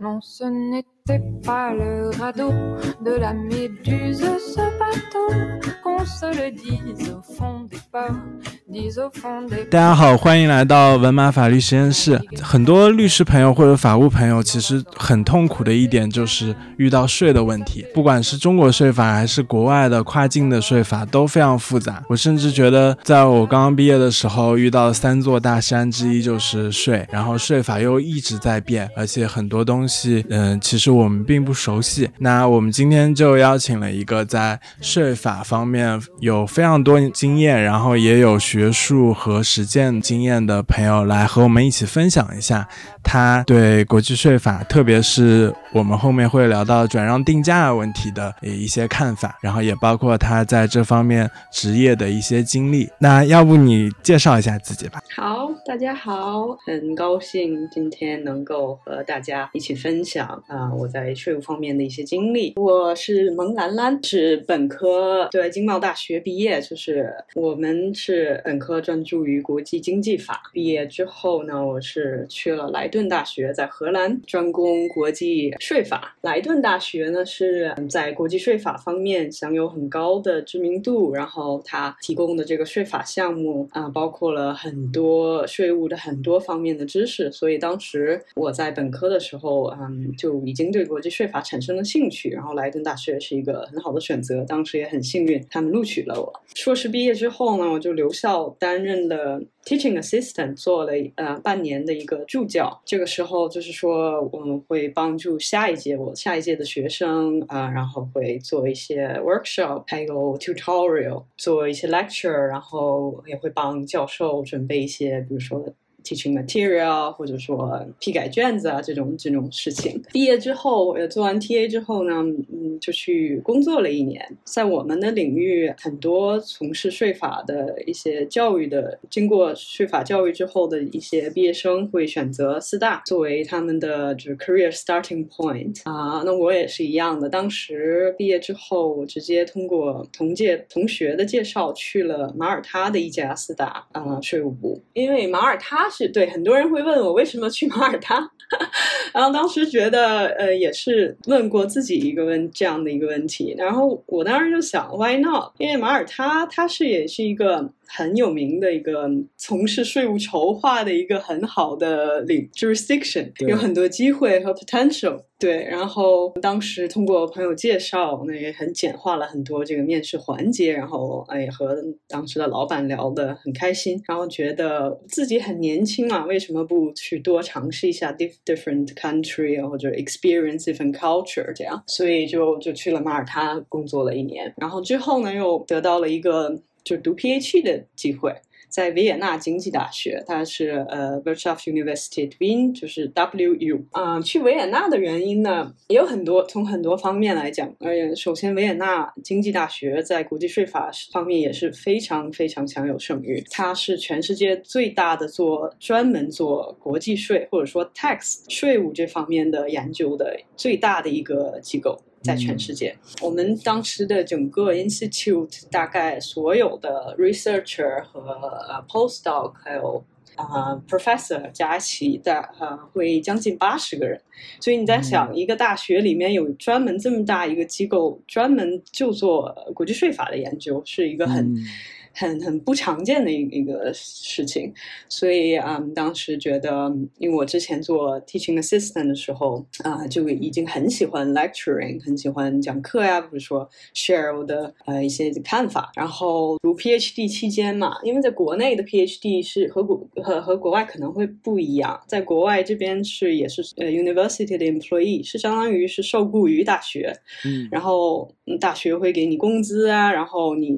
Non, ce n'était pas le radeau de la méduse, 大家好，欢迎来到文马法律实验室。很多律师朋友或者法务朋友，其实很痛苦的一点就是遇到税的问题。不管是中国税法还是国外的跨境的税法，都非常复杂。我甚至觉得，在我刚刚毕业的时候，遇到的三座大山之一就是税，然后税法又一直在变，而且很多东西，嗯，其实我们并不熟悉。那我们今天就邀请了一个在税法方面有非常多经验，然后也有学。学术和实践经验的朋友来和我们一起分享一下他对国际税法，特别是我们后面会聊到转让定价问题的一些看法，然后也包括他在这方面职业的一些经历。那要不你介绍一下自己吧？好，大家好，很高兴今天能够和大家一起分享啊我在税务方面的一些经历。我是蒙兰兰，是本科对外经贸大学毕业，就是我们是。本科专注于国际经济法，毕业之后呢，我是去了莱顿大学，在荷兰专攻国际税法。莱顿大学呢是在国际税法方面享有很高的知名度，然后它提供的这个税法项目啊，包括了很多税务的很多方面的知识。所以当时我在本科的时候，嗯，就已经对国际税法产生了兴趣。然后莱顿大学是一个很好的选择，当时也很幸运，他们录取了我。硕士毕业之后呢，我就留校。担任了 teaching assistant，做了呃半年的一个助教。这个时候就是说，我们会帮助下一届我下一届的学生啊，然后会做一些 workshop，还有 tutorial，做一些 lecture，然后也会帮教授准备一些，比如说。Teaching material，或者说批改卷子啊，这种这种事情。毕业之后，呃，做完 TA 之后呢，嗯，就去工作了一年。在我们的领域，很多从事税法的一些教育的，经过税法教育之后的一些毕业生，会选择四大作为他们的就是 career starting point 啊。那我也是一样的，当时毕业之后，我直接通过同届同学的介绍去了马耳他的一家四大啊税务部，因为马耳他。是对很多人会问我为什么去马耳他，然后当时觉得呃也是问过自己一个问这样的一个问题，然后我当时就想 why not？因为马耳他它是也是一个。很有名的一个从事税务筹划的一个很好的领 jurisdiction，有很多机会和 potential。对，然后当时通过朋友介绍，那也很简化了很多这个面试环节。然后哎，和当时的老板聊得很开心，然后觉得自己很年轻嘛，为什么不去多尝试一下 different country 或者 experience different culture 这样？所以就就去了马耳他工作了一年，然后之后呢，又得到了一个。就读 PhD 的机会，在维也纳经济大学，它是呃 Wirtschaft Universität Wien，就是 WU。啊，去维也纳的原因呢，也有很多，从很多方面来讲。呃，首先维也纳经济大学在国际税法方面也是非常非常享有盛誉，它是全世界最大的做专门做国际税或者说 tax 税务这方面的研究的最大的一个机构。在全世界，我们当时的整个 institute 大概所有的 researcher 和呃 postdoc 还有啊 professor 加起的呃会将近八十个人，所以你在想一个大学里面有专门这么大一个机构，专门就做国际税法的研究，是一个很。很很不常见的一一个事情，所以啊，当时觉得，因为我之前做 teaching assistant 的时候啊，就已经很喜欢 lecturing，很喜欢讲课呀，比如说 share 我的呃一些看法。然后读 PhD 期间嘛，因为在国内的 PhD 是和国和和国外可能会不一样，在国外这边是也是呃 university 的 employee，是相当于是受雇于大学，嗯，然后大学会给你工资啊，然后你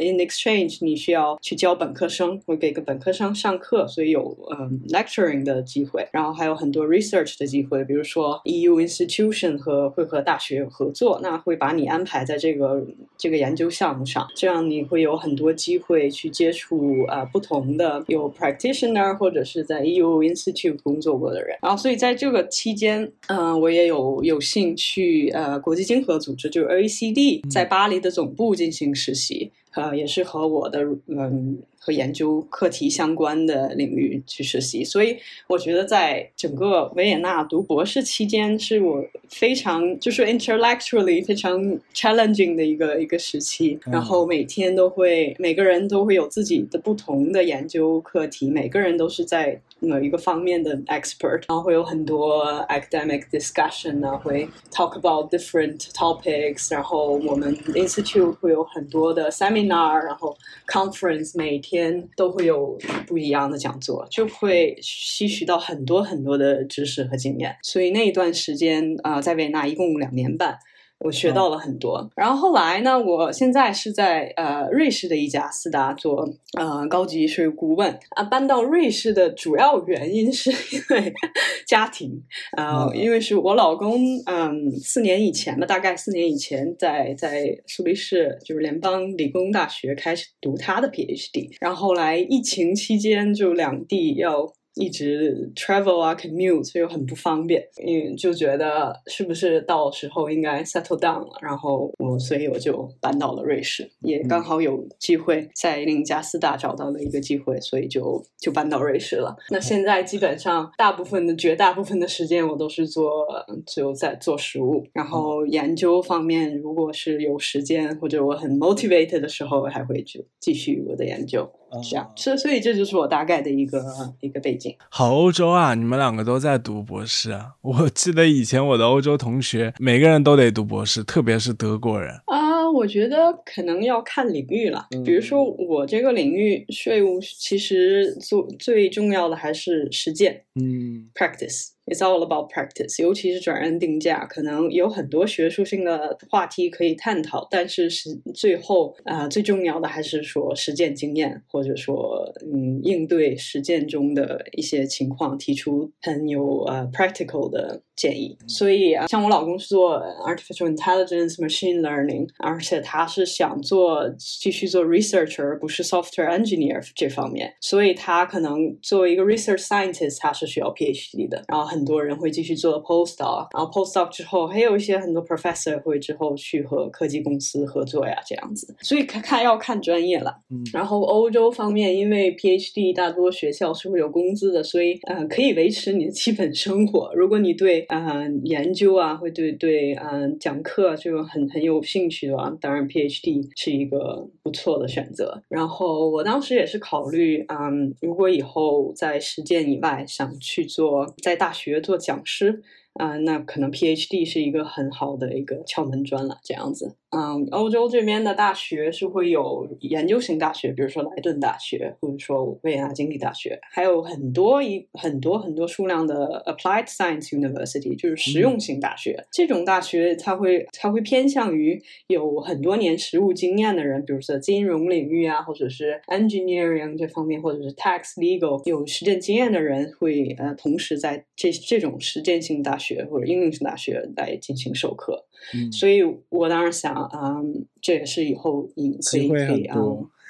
in exchange。你需要去教本科生，会给个本科生上课，所以有嗯 lecturing 的机会，然后还有很多 research 的机会，比如说 EU institution 和会和大学有合作，那会把你安排在这个这个研究项目上，这样你会有很多机会去接触呃不同的有 practitioner 或者是在 EU institute 工作过的人，然后所以在这个期间，嗯，我也有有幸去呃国际经合组织，就是 OECD 在巴黎的总部进行实习。呃，也是和我的嗯和研究课题相关的领域去实习，所以我觉得在整个维也纳读博士期间，是我非常就是 intellectually 非常 challenging 的一个一个时期。然后每天都会，每个人都会有自己的不同的研究课题，每个人都是在某一个方面的 expert，然后会有很多 academic discussion 啊，会 talk about different topics，然后我们 institute 会有很多的 seminar。然后 conference 每天都会有不一样的讲座，就会吸取到很多很多的知识和经验。所以那一段时间啊，在维也纳一共两年半。我学到了很多，然后后来呢？我现在是在呃瑞士的一家四达做呃高级税务顾问啊。搬到瑞士的主要原因是因为 家庭啊，因为是我老公嗯四年以前吧，大概四年以前在在苏黎世就是联邦理工大学开始读他的 PhD，然后后来疫情期间就两地要。一直 travel 啊，commute 所以很不方便，嗯，就觉得是不是到时候应该 settle down 了，然后我所以我就搬到了瑞士，也刚好有机会在另加斯大找到了一个机会，所以就就搬到瑞士了。那现在基本上大部分的绝大部分的时间我都是做就在做实物，然后研究方面如果是有时间或者我很 motivated 的时候，还会就继续我的研究。这样，所所以这就是我大概的一个一个背景。好欧洲啊，你们两个都在读博士啊！我记得以前我的欧洲同学，每个人都得读博士，特别是德国人啊。我觉得可能要看领域了，比如说我这个领域税务，其实做最重要的还是实践，嗯，practice。It's all about practice，尤其是转让定价，可能有很多学术性的话题可以探讨，但是是最后啊，最重要的还是说实践经验，或者说嗯，应对实践中的一些情况，提出很有呃 practical 的建议。所以啊，像我老公是做 artificial intelligence machine learning，而且他是想做继续做 researcher，而不是 software engineer 这方面，所以他可能作为一个 research scientist，他是需要 PhD 的，然后。很多人会继续做 postdoc，然后 postdoc 之后还有一些很多 professor 会之后去和科技公司合作呀，这样子。所以看看要看专业了。嗯。然后欧洲方面，因为 PhD 大多学校是会有工资的，所以嗯可以维持你的基本生活。如果你对嗯研究啊，会对对嗯讲课这种很很有兴趣的话，当然 PhD 是一个不错的选择。然后我当时也是考虑嗯，如果以后在实践以外想去做在大学。学做讲师。啊，那可能 PhD 是一个很好的一个敲门砖了，这样子。嗯，欧洲这边的大学是会有研究型大学，比如说莱顿大学，或者说维也纳经济大学，还有很多一很多很多数量的 Applied Science University，就是实用型大学。这种大学它会它会偏向于有很多年实务经验的人，比如说金融领域啊，或者是 Engineering 这方面，或者是 Tax Legal 有实践经验的人，会呃同时在这这种实践性大学或者应用型大学来进行授课，所以我当时想，嗯，这也是以后你可以可以啊，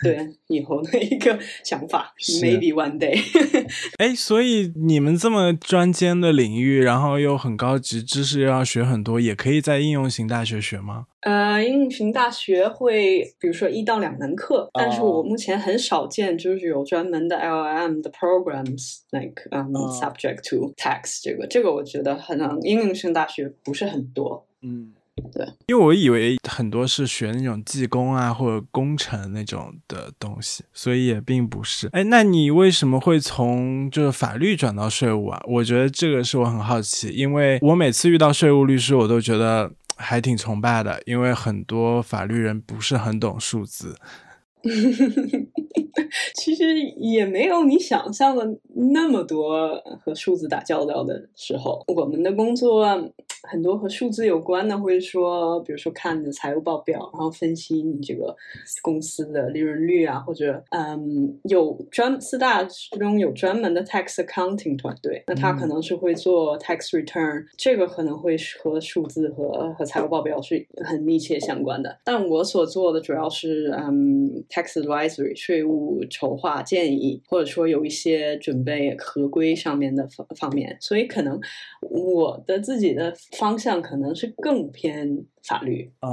对以后的一个想法，maybe one day。哎，所以你们这么专尖的领域，然后又很高级，知识又要学很多，也可以在应用型大学学吗？呃，应用型大学会，比如说一到两门课，但是我目前很少见，就是有专门的 LLM 的 programs，like um subject to tax 这个，这个我觉得可能应用型大学不是很多。嗯，对，因为我以为很多是学那种技工啊或者工程那种的东西，所以也并不是。哎，那你为什么会从就是法律转到税务啊？我觉得这个是我很好奇，因为我每次遇到税务律师，我都觉得。还挺崇拜的，因为很多法律人不是很懂数字。其实也没有你想象的那么多和数字打交道的时候。我们的工作很多和数字有关的，或者说，比如说看你的财务报表，然后分析你这个公司的利润率啊，或者嗯，有专四大中有专门的 tax accounting 团队，那他可能是会做 tax return，这个可能会和数字和和财务报表是很密切相关的。但我所做的主要是嗯 tax advisory 税务筹划建议，或者说有一些准备合规上面的方方面，所以可能我的自己的方向可能是更偏法律啊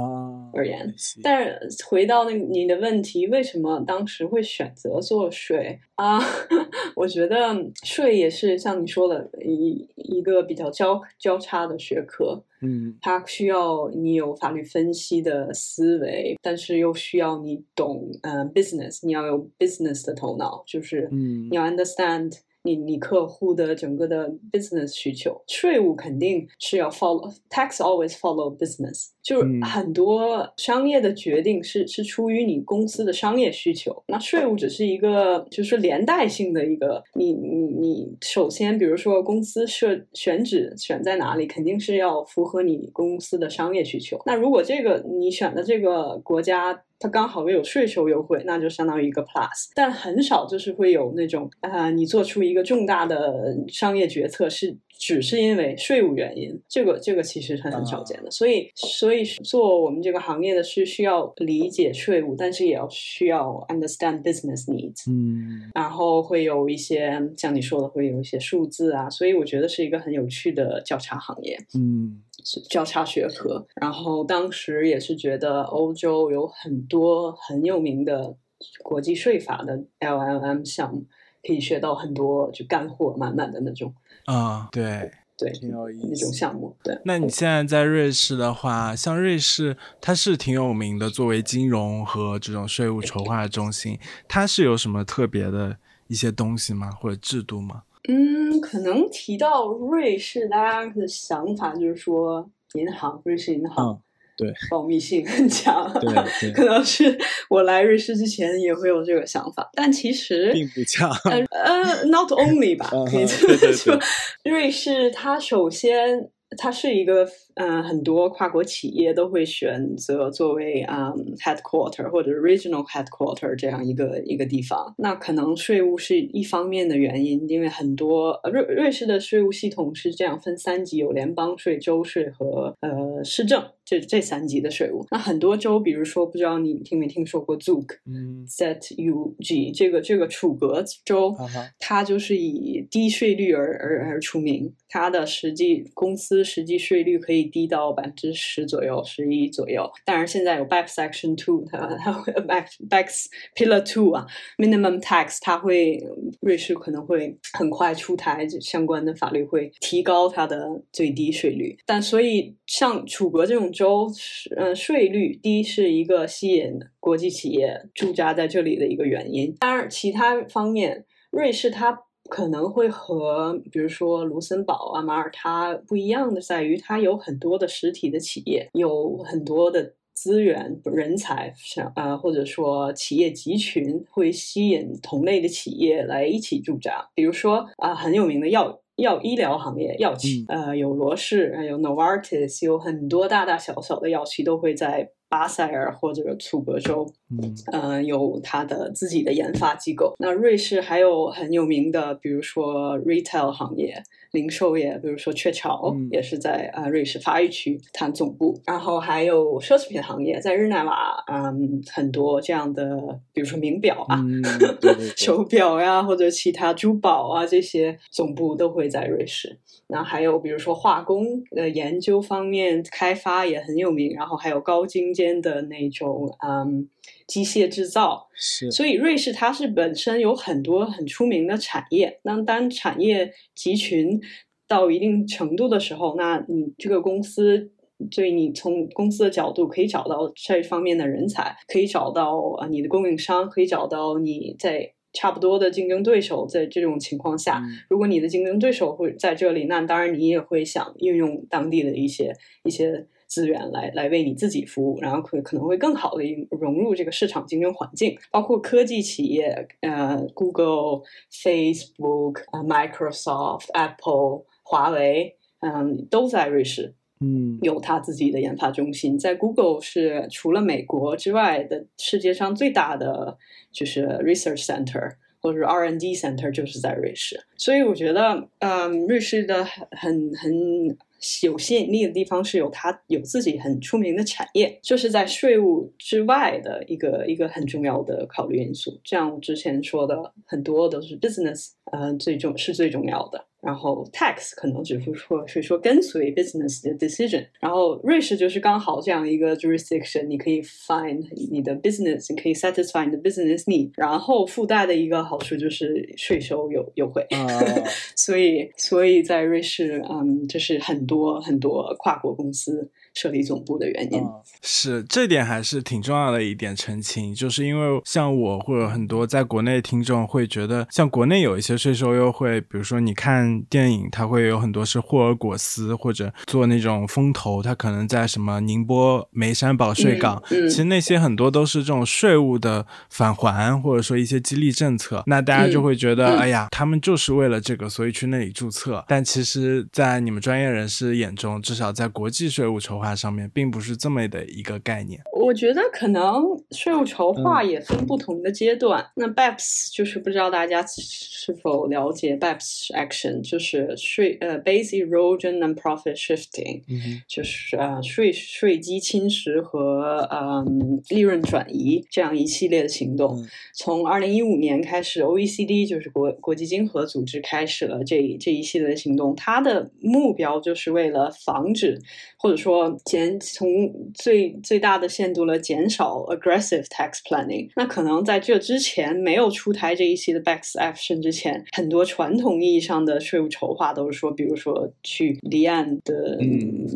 而言。但是回到那你的问题，为什么当时会选择做税啊？我觉得税也是像你说的一一个比较交交叉的学科。嗯，它需要你有法律分析的思维，但是又需要你懂呃 business，你要有 business 的头脑，就是嗯你要 understand 你你客户的整个的 business 需求。税务肯定是要 follow tax always follow business，就是嗯很多商业的决定是是出于你公司的商业需求，那税务只是一个就是连带性的一个，你你你首先比如说公司设选址选在哪里，肯定是要符合你公司的商业需求。那如果这个你选的这个国家。它刚好又有税收优惠，那就相当于一个 plus，但很少就是会有那种啊、呃你做出一个重大的商业决策是只是因为税务原因，这个这个其实是很少见的。所以所以做我们这个行业的是需要理解税务，但是也要需要 understand business needs。嗯然后会有一些像你说的，会有一些数字啊，所以我觉得是一个很有趣的交叉行业。嗯是交叉学科，然后当时也是觉得欧洲有很多很有名的国际税法的 LLM 项目，可以学到很多就干货满满的那种，啊，对，对，挺有意那种。项目，对。那你现在在瑞士的话，像瑞士，它是挺有名的，作为金融和这种税务筹划的中心，它是有什么特别的一些东西吗？或者制度吗？嗯，可能提到瑞士，大家的想法就是说银行，瑞士银行，嗯对，保密性很强，对 对可能是我来瑞士之前也会有这个想法，但其实并不强。呃呃，not only 吧，嗯可以这么说，瑞士它首先它是一个嗯、呃很多跨国企业都会选择作为嗯 headquarter 或者 regional headquarter 这样一个一个地方。那可能税务是一方面的原因，因为很多呃瑞瑞士的税务系统是这样分三级，有联邦税、州税和呃市政这这三级的税务。那很多州，比如说不知道你听没听说过 Zug。嗯，ZUG 这个这个楚格州，它就是以低税率而而而出名，它的实际公司实际税率可以低到百分之十左右、十一左右。当然，现在有 Back Section Two，它它会 Back Back Pillar Two 啊，Minimum Tax，它会瑞士可能会很快出台相关的法律，会提高它的最低税率。但所以像楚国这种州，呃，税率低是一个吸引国际企业驻扎在这里的一个原因。当然，其他方面，瑞士它可能会和比如说卢森堡啊、马耳他不一样的在于，它有很多的实体的企业，有很多的。资源、人才，像呃，或者说企业集群，会吸引同类的企业来一起驻扎。比如说啊、很有名的药药医疗行业，药企，呃，有罗氏，还有 Novartis，有很多大大小小的药企都会在巴塞尔或者楚格州嗯呃，有它的自己的研发机构。那瑞士还有很有名的，比如说 retail 行业、零售业，比如说雀巢、嗯也是在呃瑞士法语区它总部。然后还有奢侈品行业，在日内瓦，嗯，很多这样的，比如说名表啊。嗯，对对对，手表呀，或者其他珠宝啊，这些总部都会在瑞士。那还有比如说化工的研究方面开发也很有名，然后还有高精尖的那种嗯机械制造。是所以瑞士它是本身有很多很出名的产业，那当产业集群到一定程度的时候，那你这个公司。所以你从公司的角度可以找到这方面的人才，可以找到啊你的供应商，可以找到你在差不多的竞争对手。在这种情况下，嗯如果你的竞争对手会在这里，那当然你也会想运用当地的一些一些资源来来为你自己服务，然后可可能会更好的融入这个市场竞争环境，包括科技企业，呃，Google、Facebook、呃 Microsoft、Apple、华为，嗯，都在瑞士。嗯，有他自己的研发中心。在 Google 是除了美国之外的世界上最大的就是 research center 或者是 R&D center 就是在瑞士。所以我觉得，嗯，瑞士的很很有吸引力的地方是有它有自己很出名的产业，就是在税务之外的一个一个很重要的考虑因素。像我之前说的，很多都是 business，呃，最重是最重要的。然后 tax 可能只是说是说跟随 business 的 decision，然后瑞士就是刚好这样一个 jurisdiction，你可以 find 你的 business，你可以 satisfy 你的 business need，然后附带的一个好处就是税收有优惠，所以所以在瑞士，嗯，就是很多很多跨国公司。设立总部的原因。是这点还是挺重要的一点澄清，就是因为像我或者很多在国内听众会觉得，像国内有一些税收优惠，比如说你看电影，它会有很多是霍尔果斯或者做那种风投，它可能在什么宁波眉山保税港，其实那些很多都是这种税务的返还或者说一些激励政策，那大家就会觉得，哎呀，他们就是为了这个，所以去那里注册。但其实，在你们专业人士眼中，至少在国际税务筹划上面并不是这么的一个概念。我觉得可能税务筹划也分不同的阶段。那 BEPS 就是不知道大家是否了解 BEPS action，就是税呃 base erosion and profit shifting，就是呃税税基侵蚀和嗯利润转移这样一系列的行动。从二零一五年开始，OECD 就是国国际经合组织开始了这这一系列的行动，它的目标就是为了防止或者说。减从最最大的限度了减少 aggressive tax planning。那可能在这之前没有出台这一系的 BEPS action 之前，很多传统意义上的税务筹划都是说，比如说去离岸的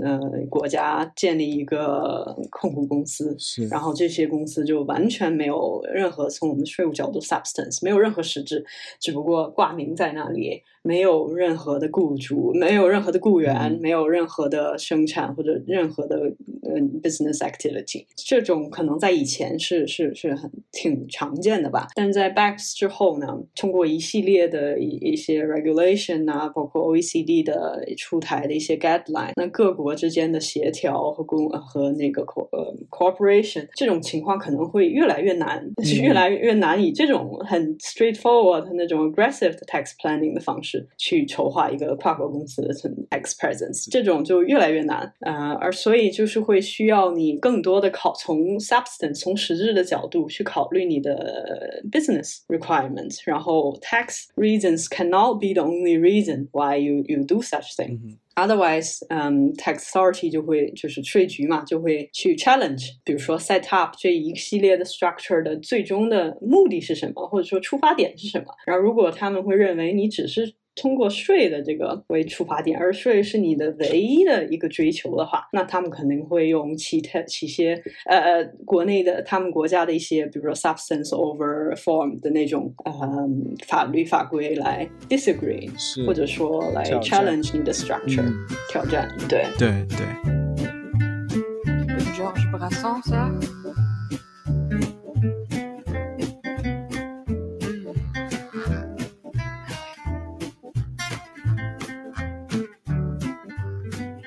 呃国家建立一个控股公司，然后这些公司就完全没有任何从我们税务角度 substance，没有任何实质，只不过挂名在那里。没有任何的雇主，没有任何的雇员，没有任何的生产或者任何的嗯 business activity，这种可能在以前是是是很挺常见的吧。但在 BEPS 之后呢，通过一系列的一一些 regulation 啊，包括 OECD 的出台的一些 guideline，那各国之间的协调和公和那个 co 呃 cooperation，这种情况可能会越来越难，是越来越难以这种很 straightforward 那种 aggressive 的 tax planning 的方式。去筹划一个跨国公司的 X presence，这种就越来越难啊，而所以就是会需要你更多的考从 substance 从实质的角度去考虑你的 business requirements，然后 tax reasons cannot be the only reason why you you do such thing。Otherwise，嗯，tax authority 就会就是税局嘛，就会去 challenge，比如说 set up 这一系列的 structure 的最终的目的是什么，或者说出发点是什么。然后如果他们会认为你只是通过税的这个为出发点，而税是你的唯一的一个追求的话，那他们肯定会用其他其些呃呃国内的他们国家的一些，比如说 substance over form 的那种呃法律法规来 disagree，或者说来 challenge 你的 structure，挑战，对。对对。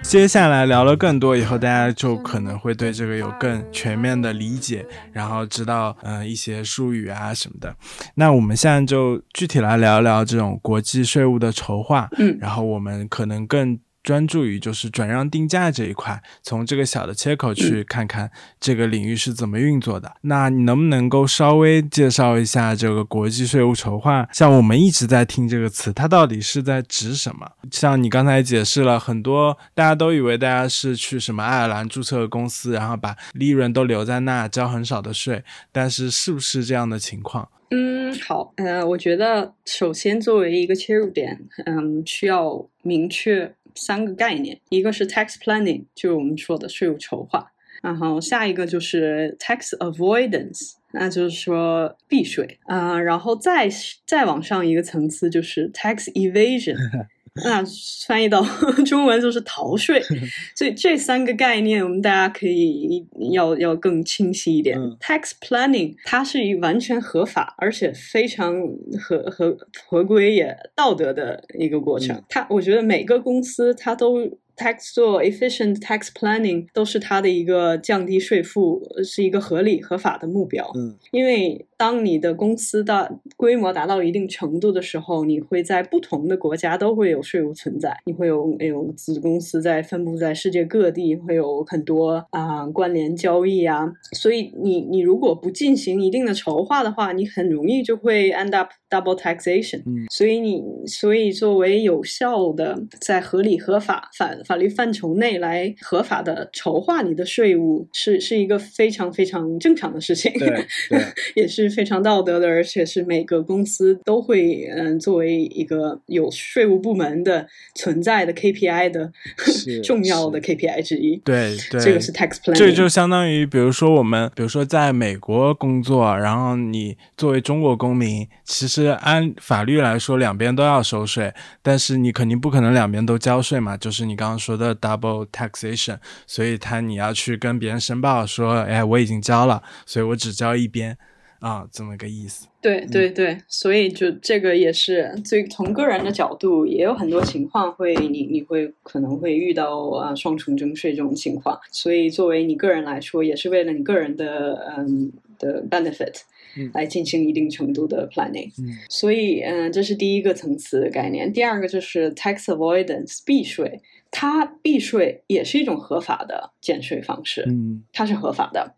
接下来聊了更多以后，大家就可能会对这个有更全面的理解，然后知道嗯一些术语啊什么的。那我们现在就具体来聊聊这种国际税务的筹划，嗯，然后我们可能更。专注于就是转让定价这一块，从这个小的切口去看看这个领域是怎么运作的。那你能不能够稍微介绍一下这个国际税务筹划？像我们一直在听这个词，它到底是在指什么？像你刚才解释了很多，大家都以为大家是去什么爱尔兰注册公司，然后把利润都留在那，交很少的税。但是是不是这样的情况？嗯，好，呃，我觉得首先作为一个切入点，嗯，需要明确。三个概念，一个是 tax planning，就是我们说的税务筹划，然后下一个就是 tax avoidance，那就是说避税啊，然后再再往上一个层次就是 tax evasion。那翻译到 中文就是逃税，所以这三个概念我们大家可以要要更清晰一点。Tax planning 它是一完全合法而且非常合合合规也道德的一个过程。它我觉得每个公司它都。tax 做 efficient tax planning 都是它的一个降低税负，是一个合理合法的目标。嗯，因为当你的公司的规模达到一定程度的时候，你会在不同的国家都会有税务存在，你会有有子公司在分布在世界各地，会有很多啊、关联交易啊，所以你你如果不进行一定的筹划的话，你很容易就会 end up double taxation。嗯所以你所以作为有效的在合理合法法法律范畴内来合法的筹划你的税务，是是一个非常非常正常的事情。对对，也是非常道德的，而且是每个公司都会嗯作为一个有税务部门的存在的 KPI 的 重要的 KPI 之一。对对，这个是 tax planning，这就相当于，比如说我们，比如说在美国工作，然后你作为中国公民，其实按法律来说，两边都要收税，但是你肯定不可能两边都交税嘛，就是你刚刚说的 double taxation，所以他你要去跟别人申报说，哎，我已经交了，所以我只交一边，啊，这么个意思。对对对，所以就这个也是最从个人的角度，也有很多情况会你你会可能会遇到啊双重征税这种情况，所以作为你个人来说，也是为了你个人的嗯的 benefit 嗯来进行一定程度的 planning。嗯所以，嗯、这是第一个层次的概念。第二个就是 tax avoidance 避税，它避税也是一种合法的减税方式。嗯它是合法的。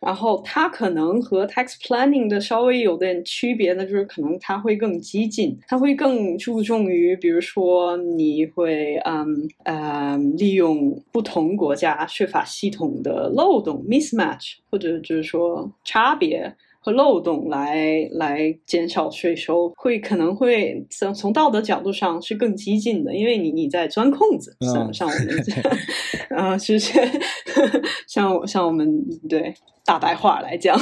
然后它可能和 tax planning 的稍微有点区别呢，就是可能它会更激进，它会更注重于，比如说你会嗯嗯利用不同国家税法系统的漏洞 mismatch，或者就是说差别。和漏洞来来减少税收，会可能会从从道德角度上是更激进的，因为你你在钻空子，像嗯像我们这，呃，是是 像像我们对大白话来讲，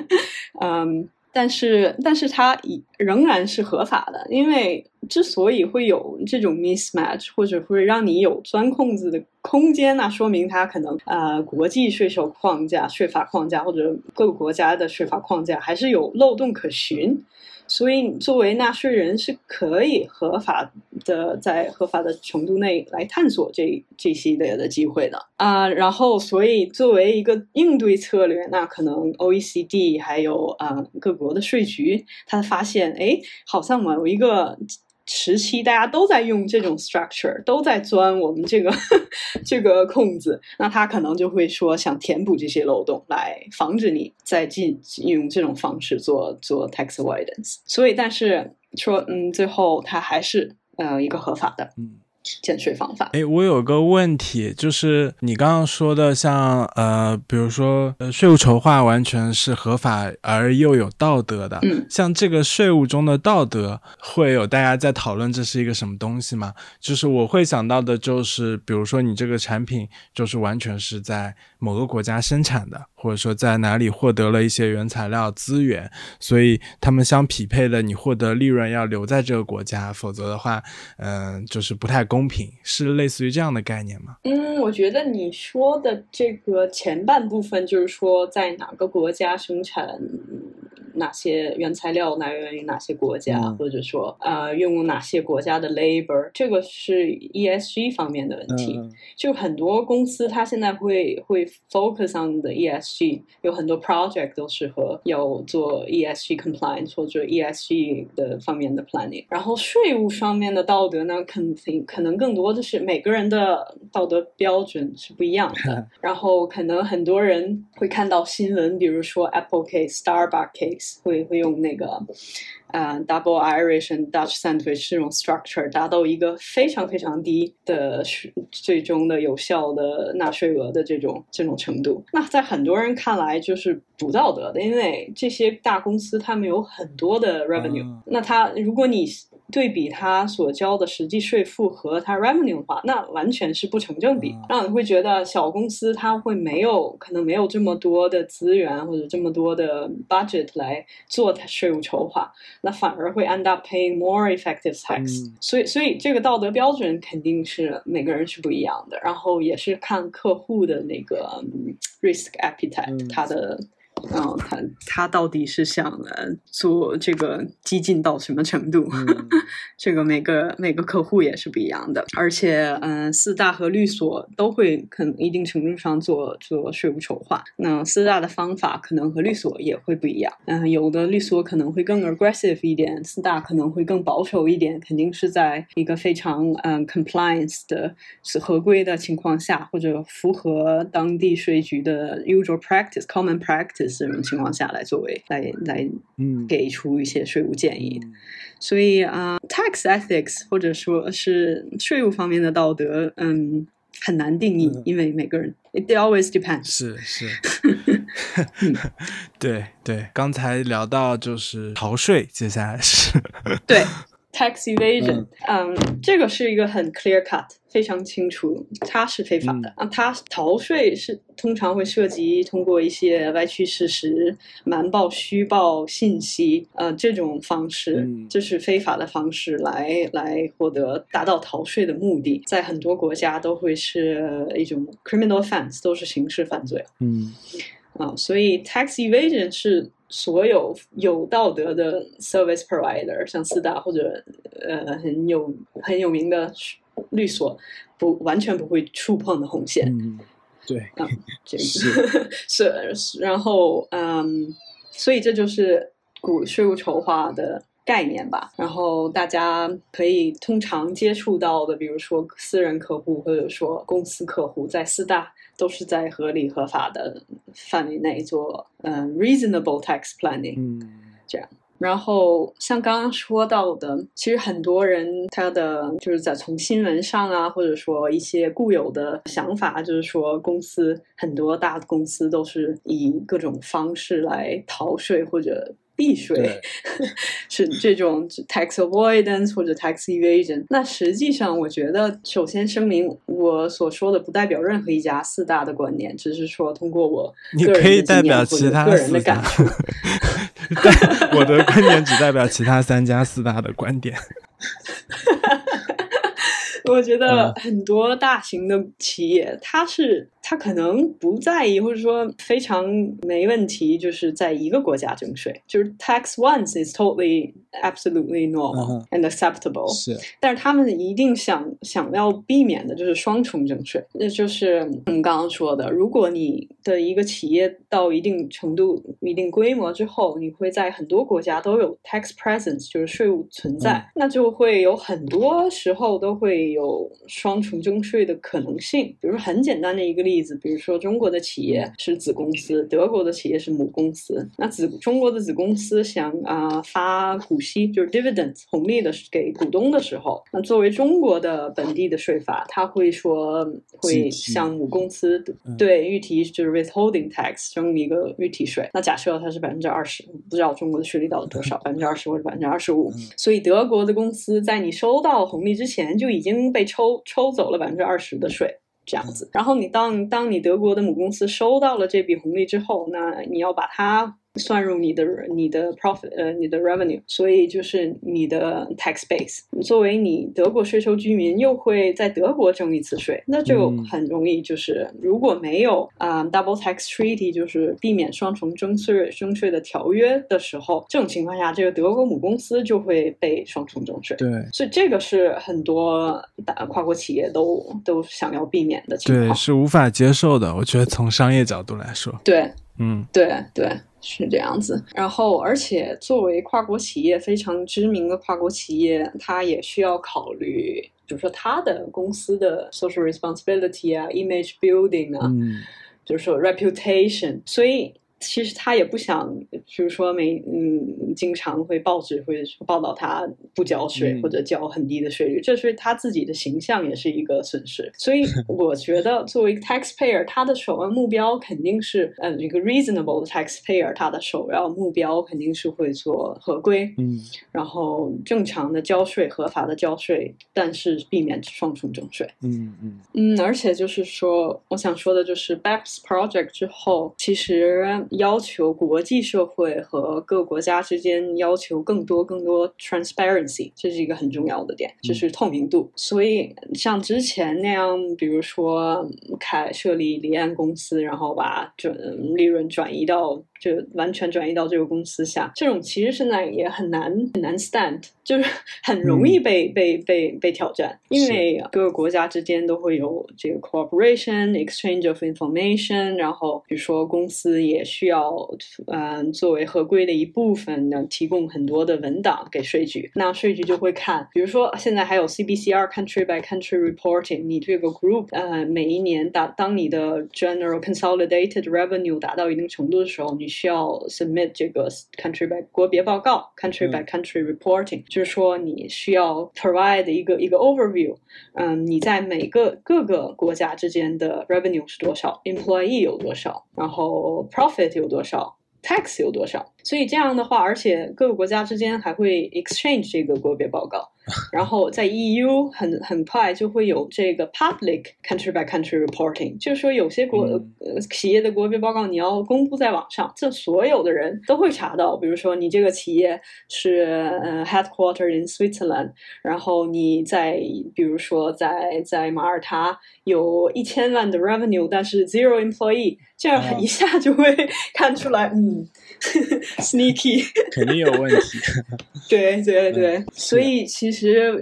嗯，但是但是它以仍然是合法的，因为之所以会有这种 mismatch，或者会让你有钻空子的空间那说明它可能呃国际税收框架、税法框架或者各个国家的税法框架还是有漏洞可循。所以，作为纳税人是可以合法的在合法的程度内来探索这这系列的机会的啊、然后，所以作为一个应对策略，那可能 OECD 还有啊、各国的税局，他发现，哎，好像某一个时期大家都在用这种 structure，都在钻我们这个 这个空子，那他可能就会说想填补这些漏洞，来防止你再进用这种方式做做 tax avoidance。所以，但是说，嗯，最后他还是呃一个合法的嗯。减税方法。哎，我有个问题，就是你刚刚说的像，呃，比如说呃税务筹划完全是合法而又有道德的，嗯像这个税务中的道德，会有大家在讨论这是一个什么东西吗？就是我会想到的就是，比如说你这个产品就是完全是在某个国家生产的，或者说在哪里获得了一些原材料资源，所以他们相匹配的，你获得利润要留在这个国家，否则的话，嗯、就是不太公公平，是类似于这样的概念吗？嗯，我觉得你说的这个前半部分，就是说在哪个国家生产哪些原材料来源于哪些国家，嗯或者说呃用哪些国家的 labor，这个是 ESG 方面的问题。嗯就很多公司它现在会会 focus on 的 ESG，有很多 project 都适合要做 ESG compliance 或者 ESG 的方面的 planning。然后税务上面的道德呢，肯定可能更多的是每个人的道德标准是不一样的。然后可能很多人会看到新闻，比如说 Apple case、Starbucks case，会会用那个呃 double Irish and Dutch sandwich 这种 structure 达到一个非常非常低的税最终的有效的纳税额的这种这种程度。那在很多人看来就是不道德的，因为这些大公司他们有很多的 revenue，、嗯那他如果你对比他所交的实际税负和他 revenue 的话，那完全是不成正比，嗯让你会觉得小公司它会没有可能没有这么多的资源或者这么多的 budget 来做它税务筹划，那反而会 end up paying more effective tax、嗯。所以，所以这个道德标准肯定是每个人是不一样的，然后也是看客户的那个、嗯 risk appetite，、嗯。他的啊，他他到底是想呃做这个激进到什么程度？这个每个每个客户也是不一样的，而且嗯，四大和律所都会可能一定程度上做做税务筹划。那四大的方法可能和律所也会不一样。嗯，有的律所可能会更 aggressive 一点，四大可能会更保守一点。肯定是在一个非常嗯 compliance 的是合规的情况下，或者符合当地税局的 usual practice common practice 这种情况下来作为来来嗯。给出一些税务建议。所以啊、t a x ethics 或者说是税务方面的道德，嗯，很难定义，嗯。因为每个人 it always depends。是是 对对，刚才聊到就是逃税，接下来是。对，tax evasion，嗯。这个是一个很 clear cut，非常清楚，它是非法的。啊，它逃税是通常会涉及通过一些歪曲事实、瞒报、虚报信息，呃，这种方式，嗯。这是非法的方式来来获得达到逃税的目的，在很多国家都会是一种 criminal offense，都是刑事犯罪。嗯。啊，所以 tax evasion 是所有有道德的 service provider，像四大或者呃很有很有名的律所，不完全不会触碰的红线。嗯，对，啊，这个是 是是，然后嗯，所以这就是股税务筹划的概念吧。然后大家可以通常接触到的，比如说私人客户或者说公司客户，在四大都是在合理合法的范围内做嗯 reasonable tax planning。嗯然后像刚刚说到的，其实很多人他的就是在从新闻上啊，或者说一些固有的想法，就是说公司很多大的公司都是以各种方式来逃税或者。避税对 是这种 tax avoidance 或者 tax evasion。那实际上，我觉得首先声明，我所说的不代表任何一家四大的观点，只是说通过我你可以代表其他个人的四大感触。但我的观点只代表其他三家四大的观点。我觉得嗯很多大型的企业，它是它可能不在意，或者说非常没问题，就是在一个国家征税，就是 tax once is totally absolutely 嗯 normal and acceptable。是，但是他们一定想想要避免的就是双重征税，那就是我们刚刚说的，如果你的一个企业到一定程度、一定规模之后，你会在很多国家都有 tax presence，就是税务存在，嗯那就会有很多时候都会有双重征税的可能性。比如说很简单的一个例子，比如说中国的企业是子公司，德国的企业是母公司，那子中国的子公司想啊、发股息，就是 dividend 红利的给股东的时候，那作为中国的本地的税法，他会说会向母公司嗯对预提就是 withholding tax 征一个预提税。那假设它是百分之二十，不知道中国的税率到底多少，百分之二十或者百分之二十五嗯。所以德国的公司在你收到红利之前就已经被抽抽走了百分之二十的税。这样子，然后你当当你德国的母公司收到了这笔红利之后，那你要把它算入你的你的 profit 呃你的 revenue，所以就是你的 tax base。作为你德国税收居民，又会在德国征一次税，那就嗯很容易就是如果没有啊、double tax treaty，就是避免双重征税征税的条约的时候，这种情况下，这个德国母公司就会被双重征税。对所以这个是很多大跨国企业都都想要避免的情对，是无法接受的。我觉得从商业角度来说，对嗯对对，是这样子。然后，而且作为跨国企业非常知名的跨国企业，它也需要考虑，比如说它的公司的 social responsibility 啊，image building 啊，嗯就是说 reputation，所以其实他也不想，比如说没嗯，经常会报纸会报道他不交税、嗯或者交很低的税率，这是他自己的形象也是一个损失。所以 我觉得作为 taxpayer，他的首要目标肯定是，呃，一个 reasonable taxpayer，他的首要目标肯定是会做合规，嗯然后正常的交税、合法的交税，但是避免双重征税。嗯嗯嗯，而且就是说，我想说的就是 BEPS project 之后，其实要求国际社会和各个国家之间要求更多更多 transparency，这是一个很重要的点，就是透明度。所以像之前那样，比如说开设立离岸公司，然后把转利润转移到。就完全转移到这个公司下，这种其实现在也很难很难 stand，就是 很容易被被被被挑战，因为各个国家之间都会有这个 cooperation exchange of information，然后比如说公司也需需要嗯作为合规的一部分呢，提供很多的文档给税局，那税局就会看，比如说现在还有 CBCR country by country reporting，你这个 group 呃每一年达当你的 general consolidated revenue 达到一定程度的时候，你需要 submit 这个 country by 国别报告，country by country reporting，就是说你需要 provide 一个一个 overview，嗯，你在每个各个国家之间的 revenue 是多少，employee 有多少，然后 profit 有多少，tax 有多少。所以这样的话，而且各个国家之间还会 exchange 这个国别报告，然后在 EU 很很快就会有这个 public country by country reporting，就是说有些国呃企业的国别报告你要公布在网上，这所有的人都会查到。比如说你这个企业是呃 headquartered in Switzerland，然后你在比如说在在马耳他有一千万的 revenue，但是 zero employee，这样一下就会看出来，嗯。Sneaky，肯定有问题。对对对，所以其实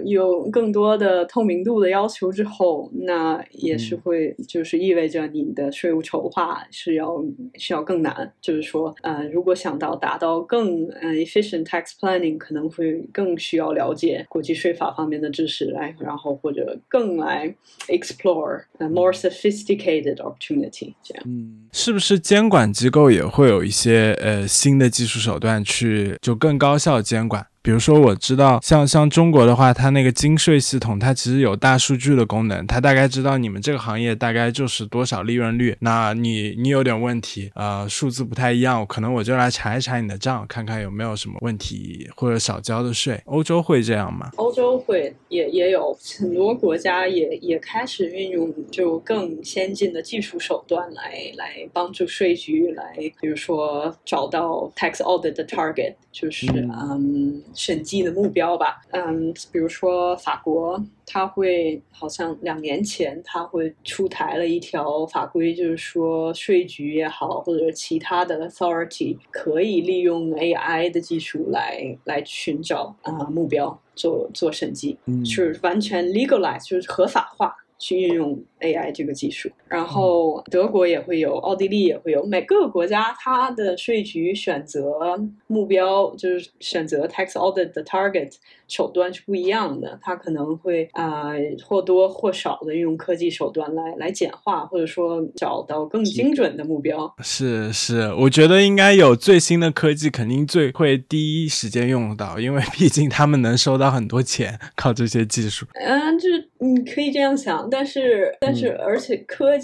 有更多的透明度的要求之后，那也是会就是意味着你的税务筹划是要需要更难。就是说，呃，如果想到达到更呃 efficient tax planning，可能会更需要了解国际税法方面的知识来，然后或者更来 explore more sophisticated opportunity。这样，嗯，是不是监管机构也会有一些呃？新的技术手段去就更高效监管。比如说，我知道像像中国的话，它那个金税系统，它其实有大数据的功能，它大概知道你们这个行业大概就是多少利润率。那你你有点问题，呃，数字不太一样，可能我就来查一查你的账，看看有没有什么问题或者少交的税。欧洲会这样吗？欧洲会，也也有很多国家也也开始运用就更先进的技术手段来来帮助税局来，比如说找到 tax audit 的 target，就是嗯。审计的目标吧，嗯，比如说法国，它会好像两年前它会出台了一条法规，就是说税局也好，或者其他的 authority 可以利用 AI 的技术来来寻找啊目标，做做审计，嗯是完全 legalize，就是合法化。去运用 AI 这个技术，然后德国也会有，奥地利也会有，每个国家它的税局选择目标就是选择 tax audit 的 target 手段是不一样的，它可能会啊或多或少的用科技手段来来简化，或者说找到更精准的目标。是是，我觉得应该有最新的科技，肯定最会第一时间用到，因为毕竟他们能收到很多钱，靠这些技术。嗯，就是你可以这样想。但是，但是，而且科技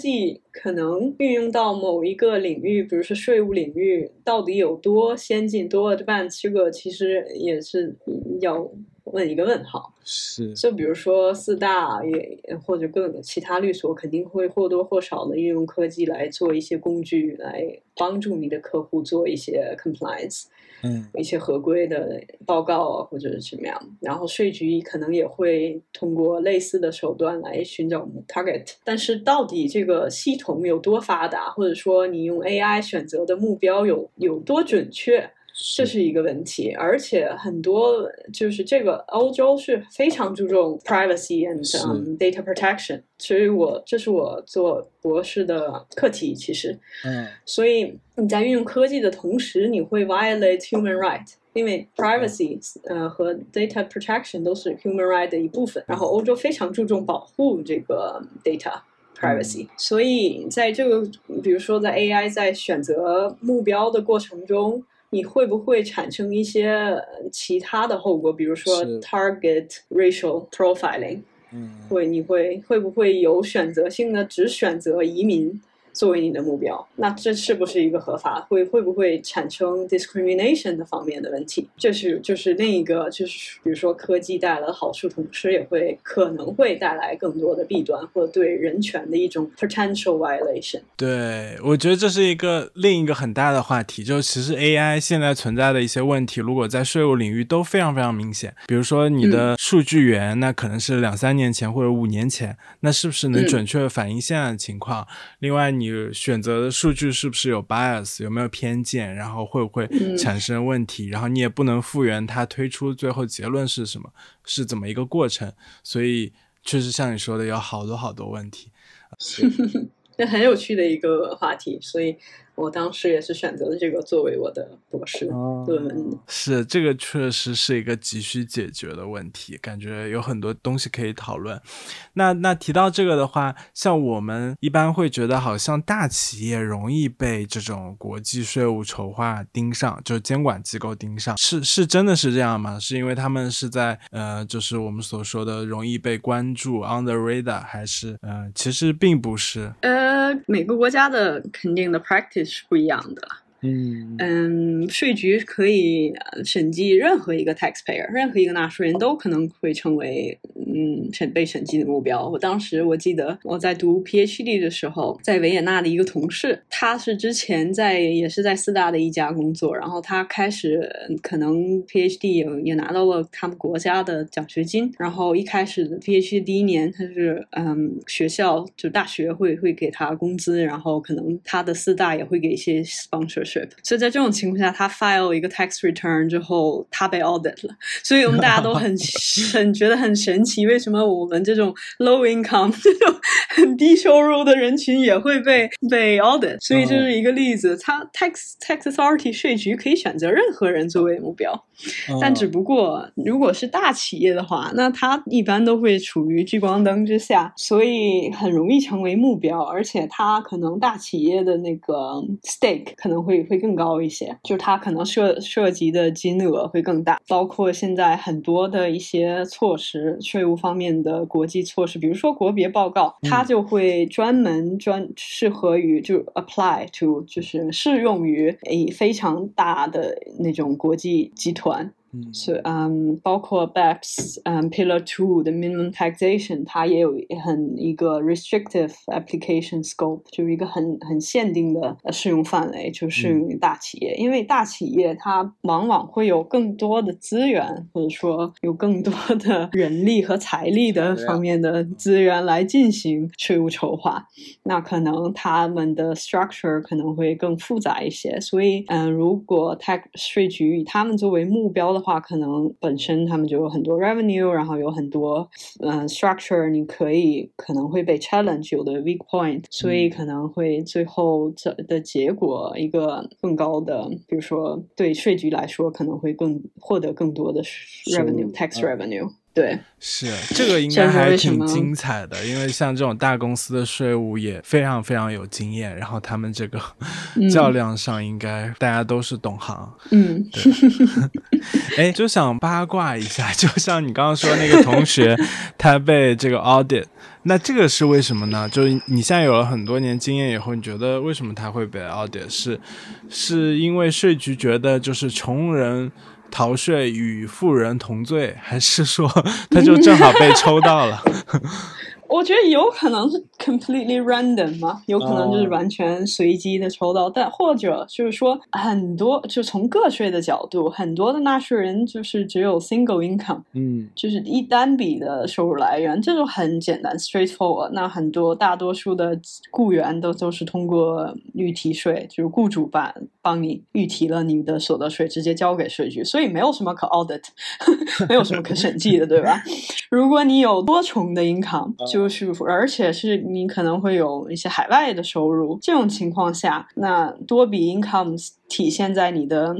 可能运用到某一个领域，比如说税务领域，到底有多先进、多 advanced，这个其实也是要问一个问号。是，就比如说四大也或者更其他律所，肯定会或多或少的运用科技来做一些工具，来帮助你的客户做一些 compliance。嗯，一些合规的报告啊，或者是怎么样，然后税局可能也会通过类似的手段来寻找 target，但是到底这个系统有多发达，或者说你用 AI 选择的目标有有多准确？这是。一个问题，而且很多就是这个欧洲是非常注重 privacy and data protection，所以我这是我做博士的课题，其实，嗯，所以你在运用科技的同时，你会 violate human right，因为 privacy 呃和 data protection 都是 human right 的一部分，然后欧洲非常注重保护这个 data privacy，所以在这个比如说在 AI 在选择目标的过程中。你会不会产生一些其他的后果？比如说 target racial profiling，嗯，会你会会不会有选择性的只选择移民，作为你的目标，那这是不是一个合法？会会不会产生 discrimination 的方面的问题？这是就是另一个，就是比如说科技带来的好处，同时也会可能会带来更多的弊端，或对人权的一种 potential violation。对，我觉得这是一个另一个很大的话题，就是其实 AI 现在存在的一些问题，如果在税务领域都非常非常明显。比如说你的数据源，那可能是两三年前或者五年前，那是不是能准确反映现在的情况？另外，你选择的数据是不是有 bias，有没有偏见，然后会不会产生问题？然后你也不能复原它推出最后结论是什么，是怎么一个过程？所以确实像你说的，有好多好多问题。这很有趣的一个话题，所以。我当时也是选择了这个作为我的博士论文。是这个确实是一个急需解决的问题，感觉有很多东西可以讨论。那那提到这个的话，像我们一般会觉得好像大企业容易被这种国际税务筹划盯上，就是监管机构盯上，是是真的是这样吗？是因为他们是在呃，就是我们所说的容易被关注 on the radar，还是呃，其实并不是？呃，每个国家的肯定的 practice。是不一样的。嗯嗯，税局可以审计任何一个 taxpayer，任何一个纳税人都可能会成为嗯审被审计的目标。我当时我记得我在读 PhD 的时候，在维也纳的一个同事，他是之前在也是在四大的一家工作，然后他开始可能 PhD 也拿到了他们国家的奖学金，然后一开始的 PhD 第一年他是嗯学校就大学会会给他工资，然后可能他的四大也会给一些 sponsors 所以在这种情况下，他 file 一个 tax return 之后，他被 audit 了。所以我们大家都很 很觉得很神奇，为什么我们这种 low income 这种很低收入的人群也会被被 audit？所以这是一个例子。他 tax tax authority 税局可以选择任何人作为目标，但只不过如果是大企业的话，那他一般都会处于聚光灯之下，所以很容易成为目标。而且他可能大企业的那个 stake 可能会。会更高一些，就是它可能涉涉及的金额会更大，包括现在很多的一些措施，税务方面的国际措施，比如说国别报告，它就会专门专适合于就 apply to 就是适用于诶非常大的那种国际集团。所以，嗯，包括 BEPS，嗯，Pillar Two 的 Minimum Taxation，它也有很一个 restrictive application scope，就是一个很很限定的适用范围，就适用于大企业。因为大企业它往往会有更多的资源，或者说有更多的 人力和财力的方面的资源来进行税务筹划，那可能他们的 structure 可能会更复杂一些。所以，嗯，如果 tax 税局以他们作为目标的。话可能本身他们就有很多 revenue，然后有很多嗯 structure，你可以可能会被 challenge 有的 weak point，所以可能会最后这的结果一个更高的，比如说对税局来说可能会更获得更多的 revenue tax revenue。对，是这个应 该还挺精彩的，因为像这种大公司的税务也非常非常有经验，然后他们这个较量上应该大家都是懂行。嗯，对。哎，就想八卦一下，就像你刚刚说那个同学，他被这个 audit，那这个是为什么呢？就是你现在有了很多年经验以后，你觉得为什么他会被 audit？是是因为税局觉得就是穷人。逃税与富人同罪，还是说他就正好被抽到了？我觉得有可能是 completely random 嘛，有可能就是完全随机的抽到，但或者就是说很多，就从个税的角度，很多的纳税人就是只有 single income，嗯，就是一单笔的收入来源，这就很简单 straightforward。那很多大多数的雇员都都是通过预提税，就是雇主办帮你预提了你的所得税，直接交给税局，所以没有什么可 audit，没有什么可审计的，对吧？如果你有多重的 income，就就是，而且是你可能会有一些海外的收入，这种情况下，那多笔 incomes 体现在你的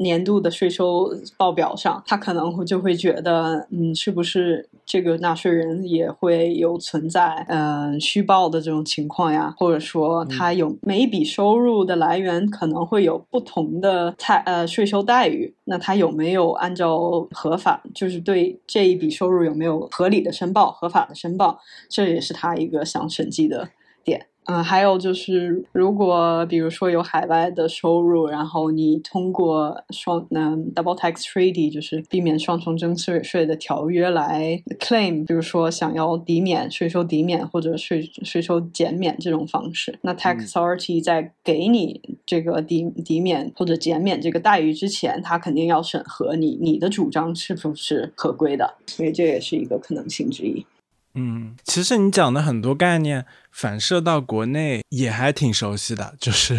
年度的税收报表上，他可能会就会觉得，嗯，是不是这个纳税人也会有存在，嗯，虚报的这种情况呀？或者说，他有每一笔收入的来源可能会有不同的财呃税收待遇，那他有没有按照合法，就是对这一笔收入有没有合理的申报、合法的申报？这也是他一个想审计的点。嗯，还有就是，如果比如说有海外的收入，然后你通过双嗯 double tax treaty，就是避免双重征税税的条约来 claim，比如说想要抵免税收抵免或者税税收减免这种方式，那 tax authority 在给你这个抵抵免或者减免这个待遇之前，他肯定要审核你你的主张是不是合规的，所以这也是一个可能性之一。嗯，其实你讲的很多概念反射到国内也还挺熟悉的，就是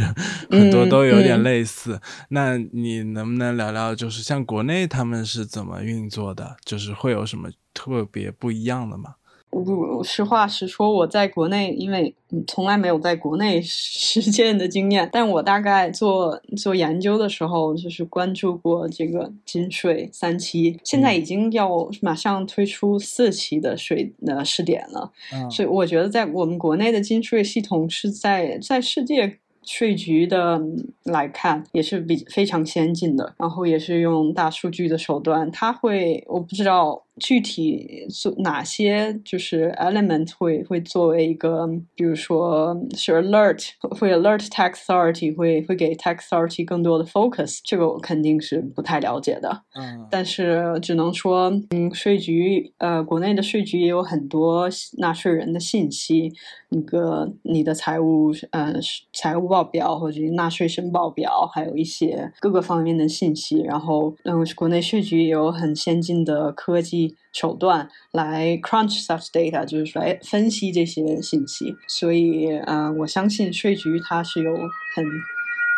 很多都有点类似。那你能不能聊聊，就是像国内他们是怎么运作的，就是会有什么特别不一样的吗？我实话实说，我在国内，因为从来没有在国内 实践的经验，但我大概做做研究的时候，就是关注过这个金税三期，现在已经要马上推出四期的税呃试点了，所以我觉得在我们国内的金税系统是在在世界。税局的来看也是比非常先进的，然后也是用大数据的手段，它会我不知道具体做哪些就是 element 会会作为一个，比如说是 alert 会 alert tax authority 会会给 tax authority 更多的 focus，这个我肯定是不太了解的。嗯，但是只能说，嗯，税局呃，国内的税局也有很多纳税人的信息，一个你的财务呃财务。报表或者纳税申报表，还有一些各个方面的信息。然后，嗯，国内税局也有很先进的科技手段来 crunch such data，就是说，哎，分析这些信息。所以，嗯，我相信税局它是有很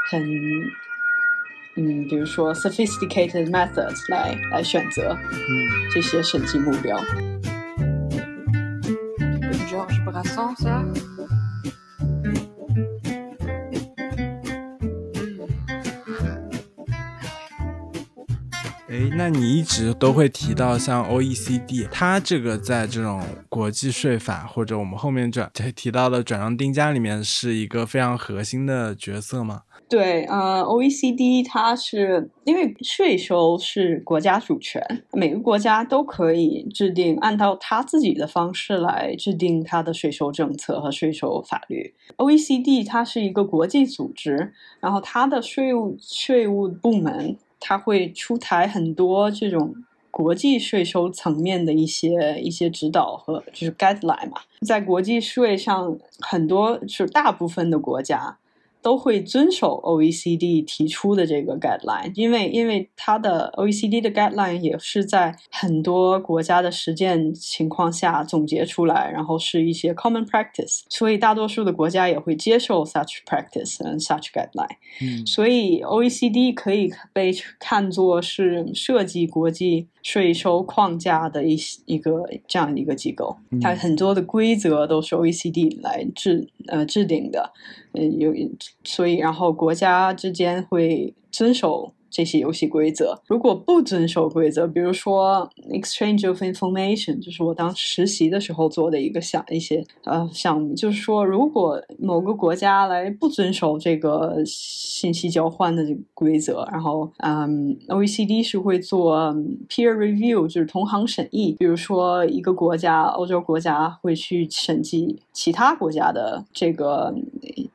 很，嗯，比如说 sophisticated methods 来来选择这些审计目标。哎，那你一直都会提到像 OECD，它这个在这种国际税法或者我们后面转提到的转让定价里面是一个非常核心的角色吗？对，呃，OECD 它是因为税收是国家主权，每个国家都可以制定按照他自己的方式来制定它的税收政策和税收法律。OECD 它是一个国际组织，然后它的税务税务部门。它会出台很多这种国际税收层面的一些一些指导和就是 guideline 嘛，在国际税上，很多是大部分的国家。都会遵守 OECD 提出的这个 guideline，因为因为它的 OECD 的 guideline 也是在很多国家的实践情况下总结出来，然后是一些 common practice，所以大多数的国家也会接受 such practice and such guideline。嗯，所以 OECD 可以被看作是设计国际税收框架的一一个这样一个机构，它很多的规则都是 OECD 来制呃制定的。嗯，有所以，然后国家之间会遵守。这些游戏规则，如果不遵守规则，比如说 exchange of information，就是我当实习的时候做的一个项一些呃项目，就是说如果某个国家来不遵守这个信息交换的这个规则，然后嗯，OECD 是会做 peer review，就是同行审议。比如说一个国家，欧洲国家会去审计其他国家的这个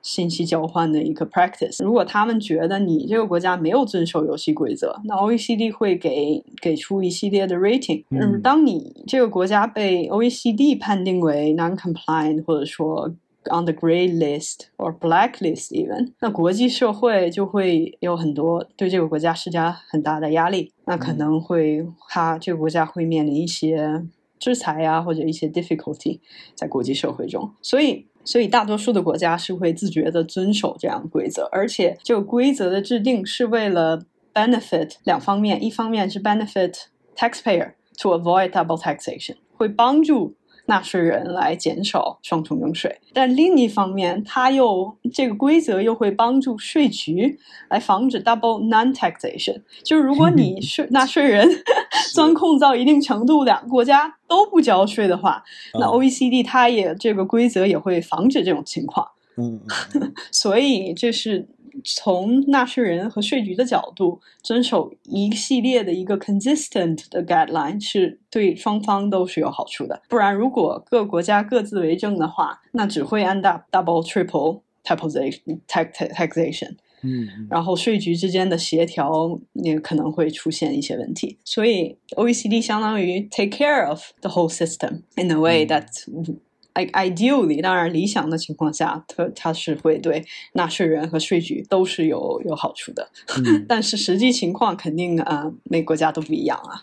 信息交换的一个 practice，如果他们觉得你这个国家没有遵守。游戏规则，那 OECD 会给给出一系列的 rating。嗯，当你这个国家被 OECD 判定为 non-compliant，或者说 on the grey list or blacklist even，那国际社会就会有很多对这个国家施加很大的压力。那可能会他这个国家会面临一些制裁呀，或者一些 difficulty 在国际社会中。所以。所以，大多数的国家是会自觉的遵守这样的规则，而且这个规则的制定是为了。benefit 两方面，一方面是 benefit taxpayer to avoid double taxation，会帮助纳税人来减少双重征税，但另一方面，它又这个规则又会帮助税局来防止 double non taxation，就是如果你 税纳税人钻空到一定程度，两个国家都不交税的话，那 OECD 它也这个规则也会防止这种情况。嗯，所以这是从纳税人和税局的角度遵守一系列的一个 consistent 的 guideline 是对双方都是有好处的。不然，如果各国家各自为政的话，那只会 end up double triple taxation taxation。嗯，然后税局之间的协调也可能会出现一些问题，所以 OECD 相当于 take care of the whole system in a way that ideally，当然理想的情况下，它它是会对纳税人和税局都是有有好处的，但是实际情况肯定啊，每国家都不一样啊。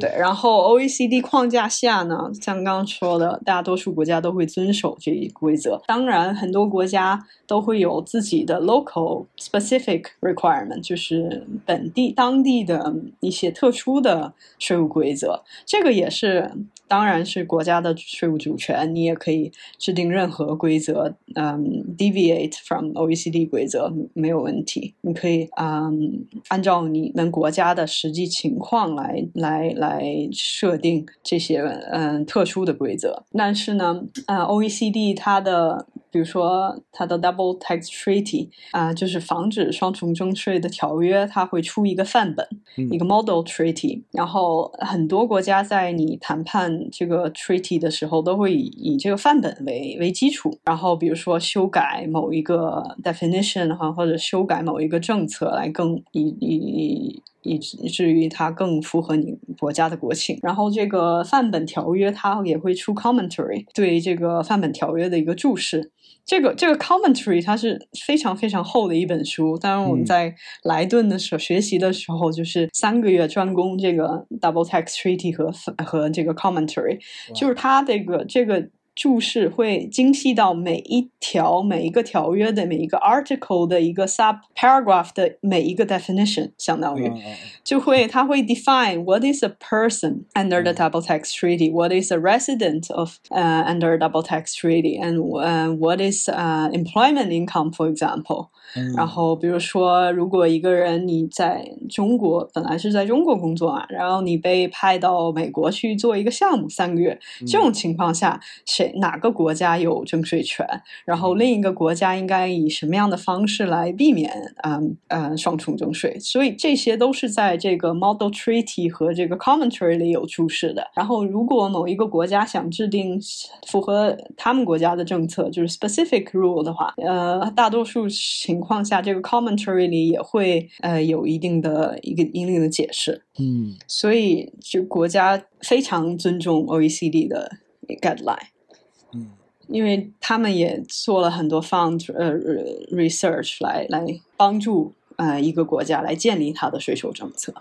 对，然后 OECD 框架下呢，像刚刚说的，大多数国家都会遵守这一规则。当然，很多国家都会有自己的 local specific requirement，就是本地当地的一些特殊的税务规则。这个也是，当然是国家的税务主权，你也可以制定任何规则，嗯，deviate from OECD 规则没有问题。你可以，嗯，按照你们国家的实际情况来来。来设定这些嗯特殊的规则，但是呢，呃，OECD 它的比如说它的 Double Tax Treaty 啊，就是防止双重征税的条约，它会出一个范本，一个 Model Treaty。然后很多国家在你谈判这个 Treaty 的时候，都会以以这个范本为为基础，然后比如说修改某一个 definition 哈，或者修改某一个政策来更以以。以以至于它更符合你国家的国情。然后这个范本条约它也会出 commentary，对这个范本条约的一个注释。这个这个 commentary 它是非常非常厚的一本书。当然我们在莱顿的时候学习的时候，就是三个月专攻这个 double tax treaty 和和这个 commentary，就是它这个这个。注释会精细到每一条、每一个条约的每一个 article 的一个 sub paragraph 的每一个 definition，相当于就会它会 define what is a person under the double tax treaty, what is a resident of uh, under double tax treaty, and uh, what is uh, employment income, for example. 然后，比如说，如果一个人你在中国本来是在中国工作嘛，然后你被派到美国去做一个项目三个月，这种情况下，谁哪个国家有征税权？然后另一个国家应该以什么样的方式来避免嗯嗯双重征税？所以这些都是在这个 Model Treaty 和这个 Commentary 里有注释的。然后，如果某一个国家想制定符合他们国家的政策，就是 Specific Rule 的话，呃，大多数情况下，这个 commentary 里也会呃有一定的一个一定的解释。嗯，所以就国家非常尊重 OECD 的 guideline。嗯，因为他们也做了很多 fund 呃 research 来来帮助呃一个国家来建立它的税收政策。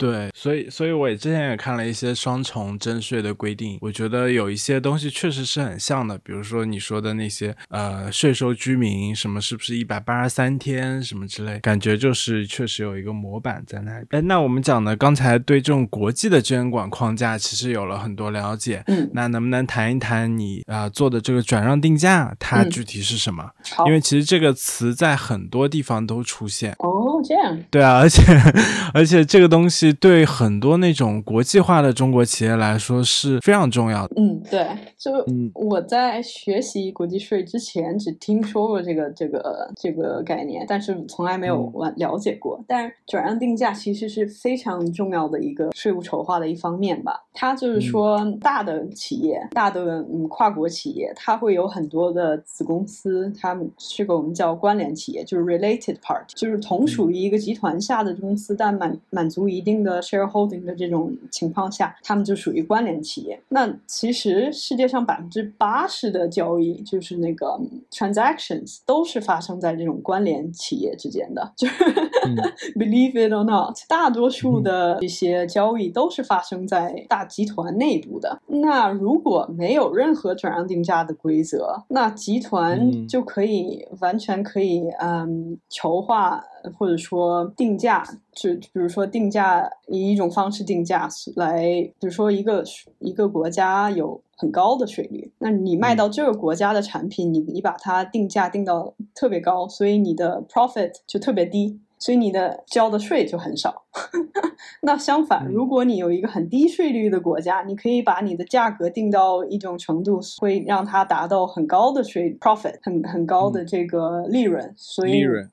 对，所以，所以我也之前也看了一些双重征税的规定，我觉得有一些东西确实是很像的，比如说你说的那些，呃，税收居民什么是不是一百八十三天什么之类，感觉就是确实有一个模板在那里。哎，那我们讲的刚才对这种国际的监管框架其实有了很多了解，嗯，那能不能谈一谈你啊做的这个转让定价，它具体是什么？因为其实这个词在很多地方都出现。哦，这样。对啊，而且 而且这个东西。对很多那种国际化的中国企业来说是非常重要的。嗯，对，就我在学习国际税之前，只听说过这个这个这个概念，但是从来没有完了解过。但是转让定价其实是非常重要的一个税务筹划的一方面吧。它就是说，大的企业、大的嗯跨国企业，它会有很多的子公司，它们是个我们叫关联企业，就是 related part，就是同属于一个集团下的公司，但满满足一定。的 shareholding 的这种情况下，他们就属于关联企业。那其实世界上百分之八十的交易，就是那个 transactions，都是发生在这种关联企业之间的。就是 believe it or not，大多数的一些交易都是发生在大集团内部的。那如果没有任何转让定价的规则，那集团就可以完全可以嗯筹划。或者说定价，就比如说定价以一种方式定价来，比如说一个一个国家有很高的税率，那你卖到这个国家的产品，你你把它定价定到特别高，所以你的 profit 就特别低。所以你的交的税就很少。那相反，如果你有一个很低税率的国家，你可以把你的价格定到一种程度，会让它达到很高的税 profit，很很高的这个利润。所以，利润，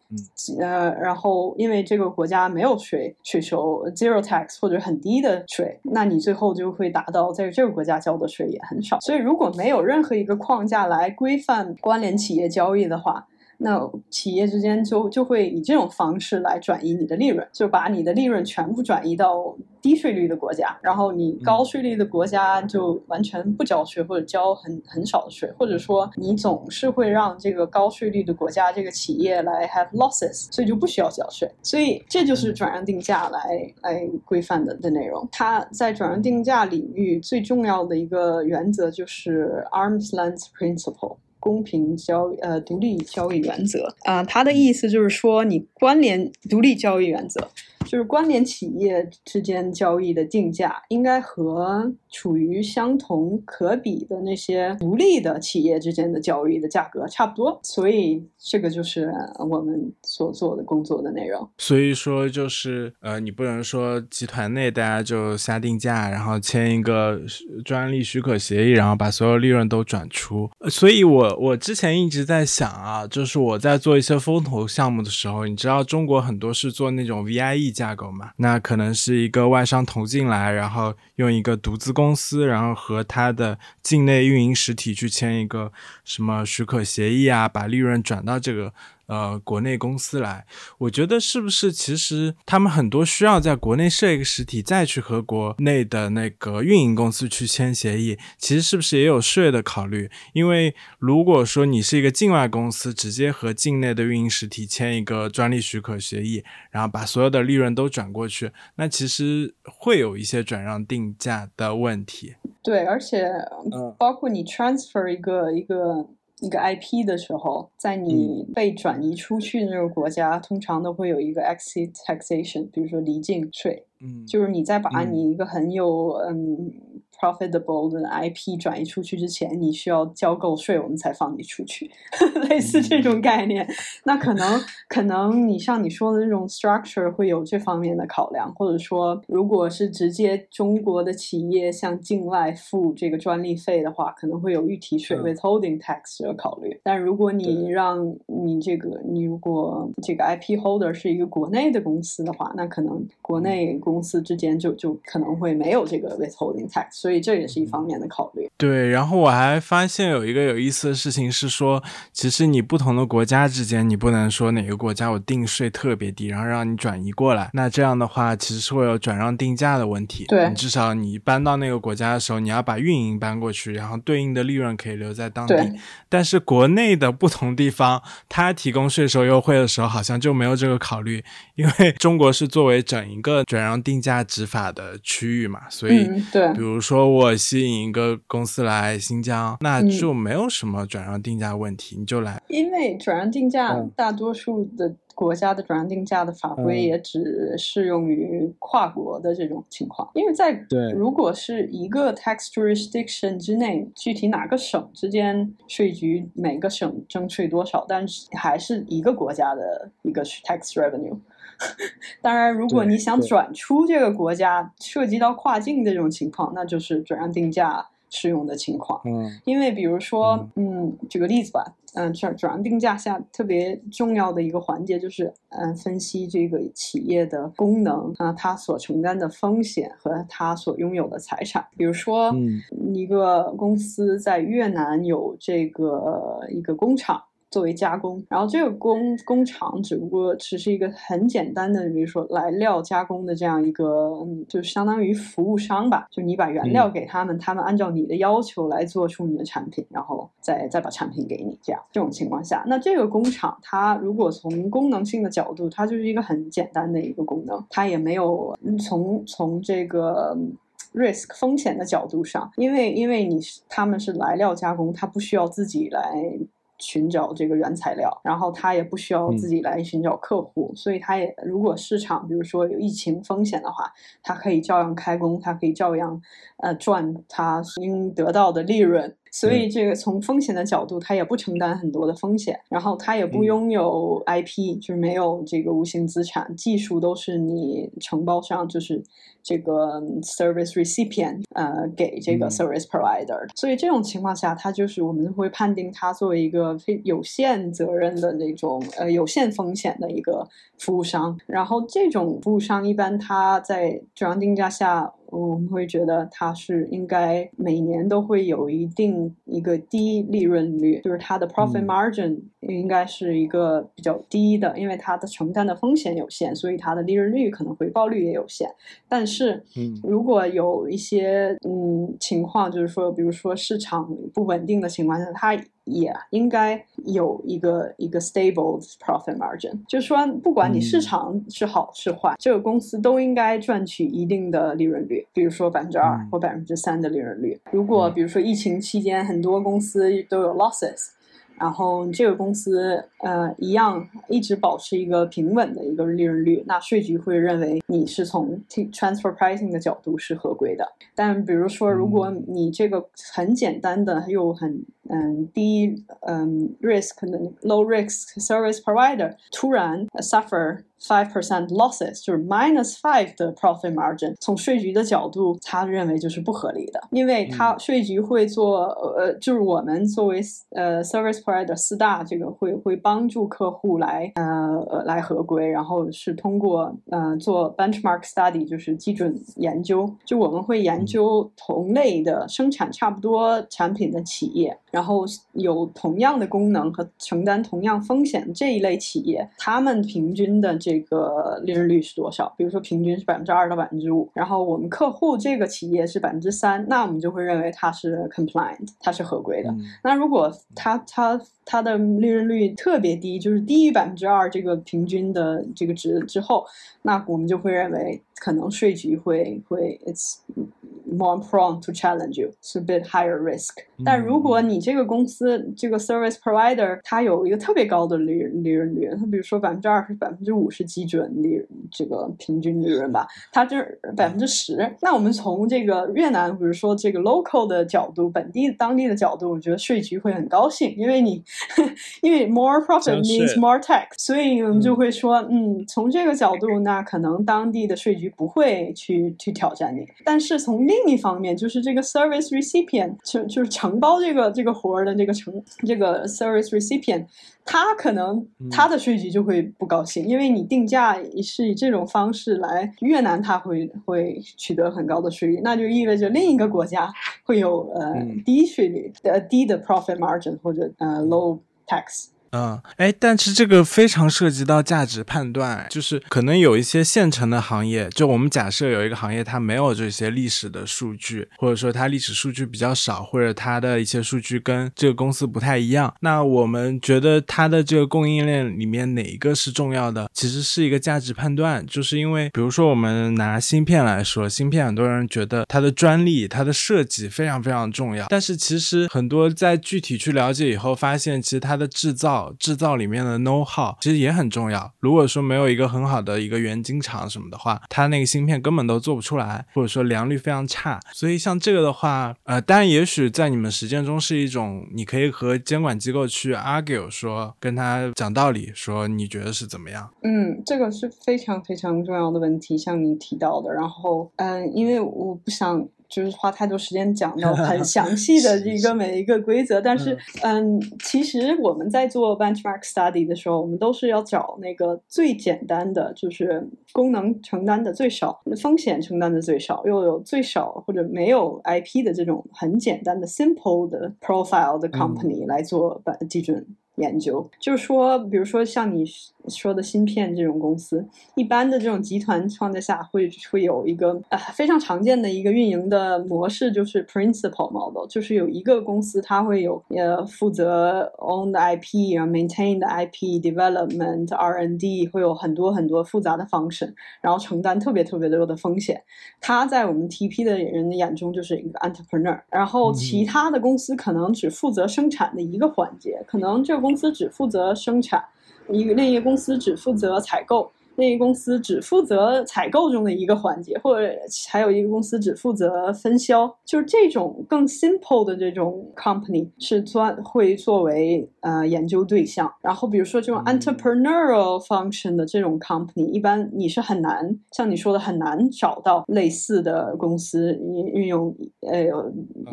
呃，然后因为这个国家没有税税收 zero tax 或者很低的税，那你最后就会达到在这个国家交的税也很少。所以，如果没有任何一个框架来规范关联企业交易的话，那企业之间就就会以这种方式来转移你的利润，就把你的利润全部转移到低税率的国家，然后你高税率的国家就完全不交税或者交很很少的税，或者说你总是会让这个高税率的国家这个企业来 have losses，所以就不需要交税。所以这就是转让定价来来规范的的内容。它在转让定价领域最重要的一个原则就是 arm's length principle。公平交呃独立交易原则啊，它的意思就是说，你关联独立交易原则。就是关联企业之间交易的定价应该和处于相同可比的那些独立的企业之间的交易的价格差不多，所以这个就是我们所做的工作的内容。所以说，就是呃，你不能说集团内大家就下定价，然后签一个专利许可协议，然后把所有利润都转出。所以我我之前一直在想啊，就是我在做一些风投项目的时候，你知道中国很多是做那种 VIE。架构嘛，那可能是一个外商投进来，然后用一个独资公司，然后和他的境内运营实体去签一个什么许可协议啊，把利润转到这个。呃，国内公司来，我觉得是不是其实他们很多需要在国内设一个实体，再去和国内的那个运营公司去签协议？其实是不是也有税的考虑？因为如果说你是一个境外公司，直接和境内的运营实体签一个专利许可协议，然后把所有的利润都转过去，那其实会有一些转让定价的问题。对，而且包括你 transfer 一个一个。一个 IP 的时候，在你被转移出去的那个国家，通常都会有一个 exit taxation，比如说离境税，嗯，就是你在把你一个很有嗯。Profitable 的 IP 转移出去之前，你需要交够税，我们才放你出去，类似这种概念。那可能可能你像你说的那种 structure 会有这方面的考量，或者说，如果是直接中国的企业向境外付这个专利费的话，可能会有预提税 withholding tax 的考虑。但如果你让你这个你如果这个 IP holder 是一个国内的公司的话，那可能国内公司之间就就可能会没有这个 withholding tax。所以这也是一方面的考虑。对，然后我还发现有一个有意思的事情是说，其实你不同的国家之间，你不能说哪个国家我定税特别低，然后让你转移过来。那这样的话，其实是会有转让定价的问题。对，至少你搬到那个国家的时候，你要把运营搬过去，然后对应的利润可以留在当地。但是国内的不同地方，它提供税收优惠的时候，好像就没有这个考虑，因为 中国是作为整一个转让定价执法的区域嘛，所以对，比如说。我吸引一个公司来新疆，那就没有什么转让定价问题，你就来。因为转让定价，大多数的国家的转让定价的法规也只适用于跨国的这种情况。因为在对，如果是一个 tax jurisdiction 之内，具体哪个省之间税局每个省征税多少，但是还是一个国家的一个 tax revenue。当然，如果你想转出这个国家，涉及到跨境这种情况，那就是转让定价适用的情况。嗯，因为比如说，嗯，举个例子吧，嗯，转转让定价下特别重要的一个环节就是，嗯，分析这个企业的功能啊，它所承担的风险和它所拥有的财产。比如说，一个公司在越南有这个一个工厂。作为加工，然后这个工工厂只不过只是一个很简单的，比如说来料加工的这样一个，就相当于服务商吧。就你把原料给他们，他们按照你的要求来做出你的产品，然后再再把产品给你。这样这种情况下，那这个工厂它如果从功能性的角度，它就是一个很简单的一个功能，它也没有从从这个 risk 风险的角度上，因为因为你是他们是来料加工，它不需要自己来。寻找这个原材料，然后他也不需要自己来寻找客户，所以他也如果市场比如说有疫情风险的话，他可以照样开工，他可以照样呃赚他应得到的利润。所以这个从风险的角度，它也不承担很多的风险，然后它也不拥有 IP，就是没有这个无形资产，技术都是你承包商，就是这个 service recipient，呃，给这个 service provider。所以这种情况下，它就是我们会判定它作为一个非有限责任的那种呃有限风险的一个服务商。然后这种服务商一般它在转让定价下。我们会觉得它是应该每年都会有一定一个低利润率，就是它的 profit margin 应该是一个比较低的，因为它的承担的风险有限，所以它的利润率可能回报率也有限。但是，如果有一些嗯情况，就是说，比如说市场不稳定的情况下，它也应该有一个一个 stable profit margin，就是说，不管你市场是好是坏，这个公司都应该赚取一定的利润率，比如说百分之二或百分之三的利润率。如果比如说疫情期间很多公司都有 losses。然后这个公司呃一样一直保持一个平稳的一个利润率，那税局会认为你是从 transfer pricing 的角度是合规的。但比如说，如果你这个很简单的又很嗯低嗯 risk 的 low risk service provider 突然 suffer。Five percent losses 就是 minus five 的 profit margin，从税局的角度，他认为就是不合理的，因为他税局会做呃，就是我们作为呃 service provider 四大这个会会帮助客户来呃来合规，然后是通过呃做 benchmark study 就是基准研究，就我们会研究同类的生产差不多产品的企业，然后有同样的功能和承担同样风险这一类企业，他们平均的。这个利润率是多少？比如说平均是百分之二到百分之五，然后我们客户这个企业是百分之三，那我们就会认为它是 compliant，它是合规的。那如果它它它的利润率特别低，就是低于百分之二这个平均的这个值之后，那我们就会认为可能税局会会 it's。More prone to challenge you, it's a bit higher risk. 但如果你这个公司这个 service provider 它有一个特别高的利利润率，它比如说百分之二十、百分之五是基准利这个平均利润吧，它这百分之十，那我们从这个越南，比如说这个 local 的角度，本地当地的角度，我觉得税局会很高兴，因为你 因为 more profit means more tax，所以我们就会说，嗯，从这个角度，那可能当地的税局不会去去挑战你，但是从另另一方面，就是这个 service recipient 就就是承包这个这个活儿的这个承这个 service recipient，他可能他的税局就会不高兴，因为你定价是以这种方式来，越南他会会取得很高的税率，那就意味着另一个国家会有呃低税率呃低的 profit margin 或者呃 low tax。嗯，哎，但是这个非常涉及到价值判断，就是可能有一些现成的行业，就我们假设有一个行业它没有这些历史的数据，或者说它历史数据比较少，或者它的一些数据跟这个公司不太一样，那我们觉得它的这个供应链里面哪一个是重要的，其实是一个价值判断，就是因为比如说我们拿芯片来说，芯片很多人觉得它的专利、它的设计非常非常重要，但是其实很多在具体去了解以后，发现其实它的制造。制造里面的 know how 其实也很重要。如果说没有一个很好的一个原晶厂什么的话，它那个芯片根本都做不出来，或者说良率非常差。所以像这个的话，呃，当然也许在你们实践中是一种，你可以和监管机构去 argue，说跟他讲道理，说你觉得是怎么样？嗯，这个是非常非常重要的问题，像你提到的。然后，嗯，因为我不想。就是花太多时间讲到 很详细的一个每一个规则，但是嗯，其实我们在做 benchmark study 的时候，我们都是要找那个最简单的，就是功能承担的最少，风险承担的最少，又有最少或者没有 IP 的这种很简单的 simple 的 profile 的 company 来做基准。研究就是说，比如说像你说的芯片这种公司，一般的这种集团框架下会会有一个呃非常常见的一个运营的模式，就是 principal model，就是有一个公司它会有呃负责 own 的 IP，然后 maintain 的 IP development R&D，会有很多很多复杂的 function，然后承担特别特别多的风险。它在我们 TP 的人的眼中就是一个 entrepreneur，然后其他的公司可能只负责生产的一个环节，可能这个。公司只负责生产，一个另一个公司只负责采购，那个公司只负责采购中的一个环节，或者还有一个公司只负责分销，就是这种更 simple 的这种 company 是专会作为呃研究对象。然后比如说这种 entrepreneurial function 的这种 company，一般你是很难像你说的很难找到类似的公司运运用呃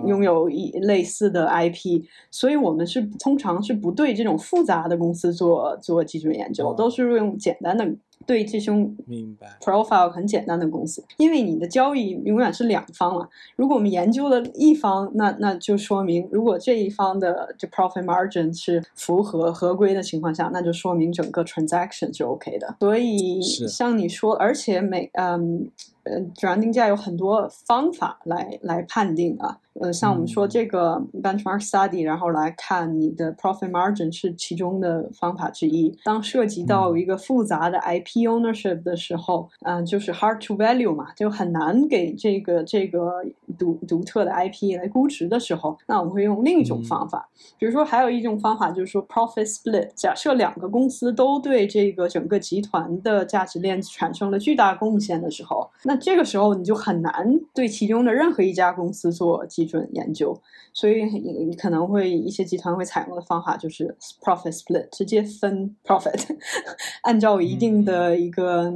拥有一类似的 IP，所以我们是通常是不对这种复杂的公司做做基准研究，都是用简单的。对这种明白 profile 很简单的公司，因为你的交易永远是两方嘛。如果我们研究了一方，那那就说明，如果这一方的这 profit margin 是符合合规的情况下，那就说明整个 transaction 是 OK 的。所以像你说，而且每嗯。呃，转定价有很多方法来来判定啊。呃，像我们说这个 benchmark study，然后来看你的 profit margin 是其中的方法之一。当涉及到一个复杂的 IP ownership 的时候，嗯，就是 hard to value 嘛，就很难给这个这个独独特的 IP 来估值的时候，那我们会用另一种方法。比如说，还有一种方法就是说 profit split。假设两个公司都对这个整个集团的价值链产生了巨大贡献的时候，那这个时候你就很难对其中的任何一家公司做基准研究，所以你你可能会一些集团会采用的方法就是 profit split，直接分 profit，按照一定的一个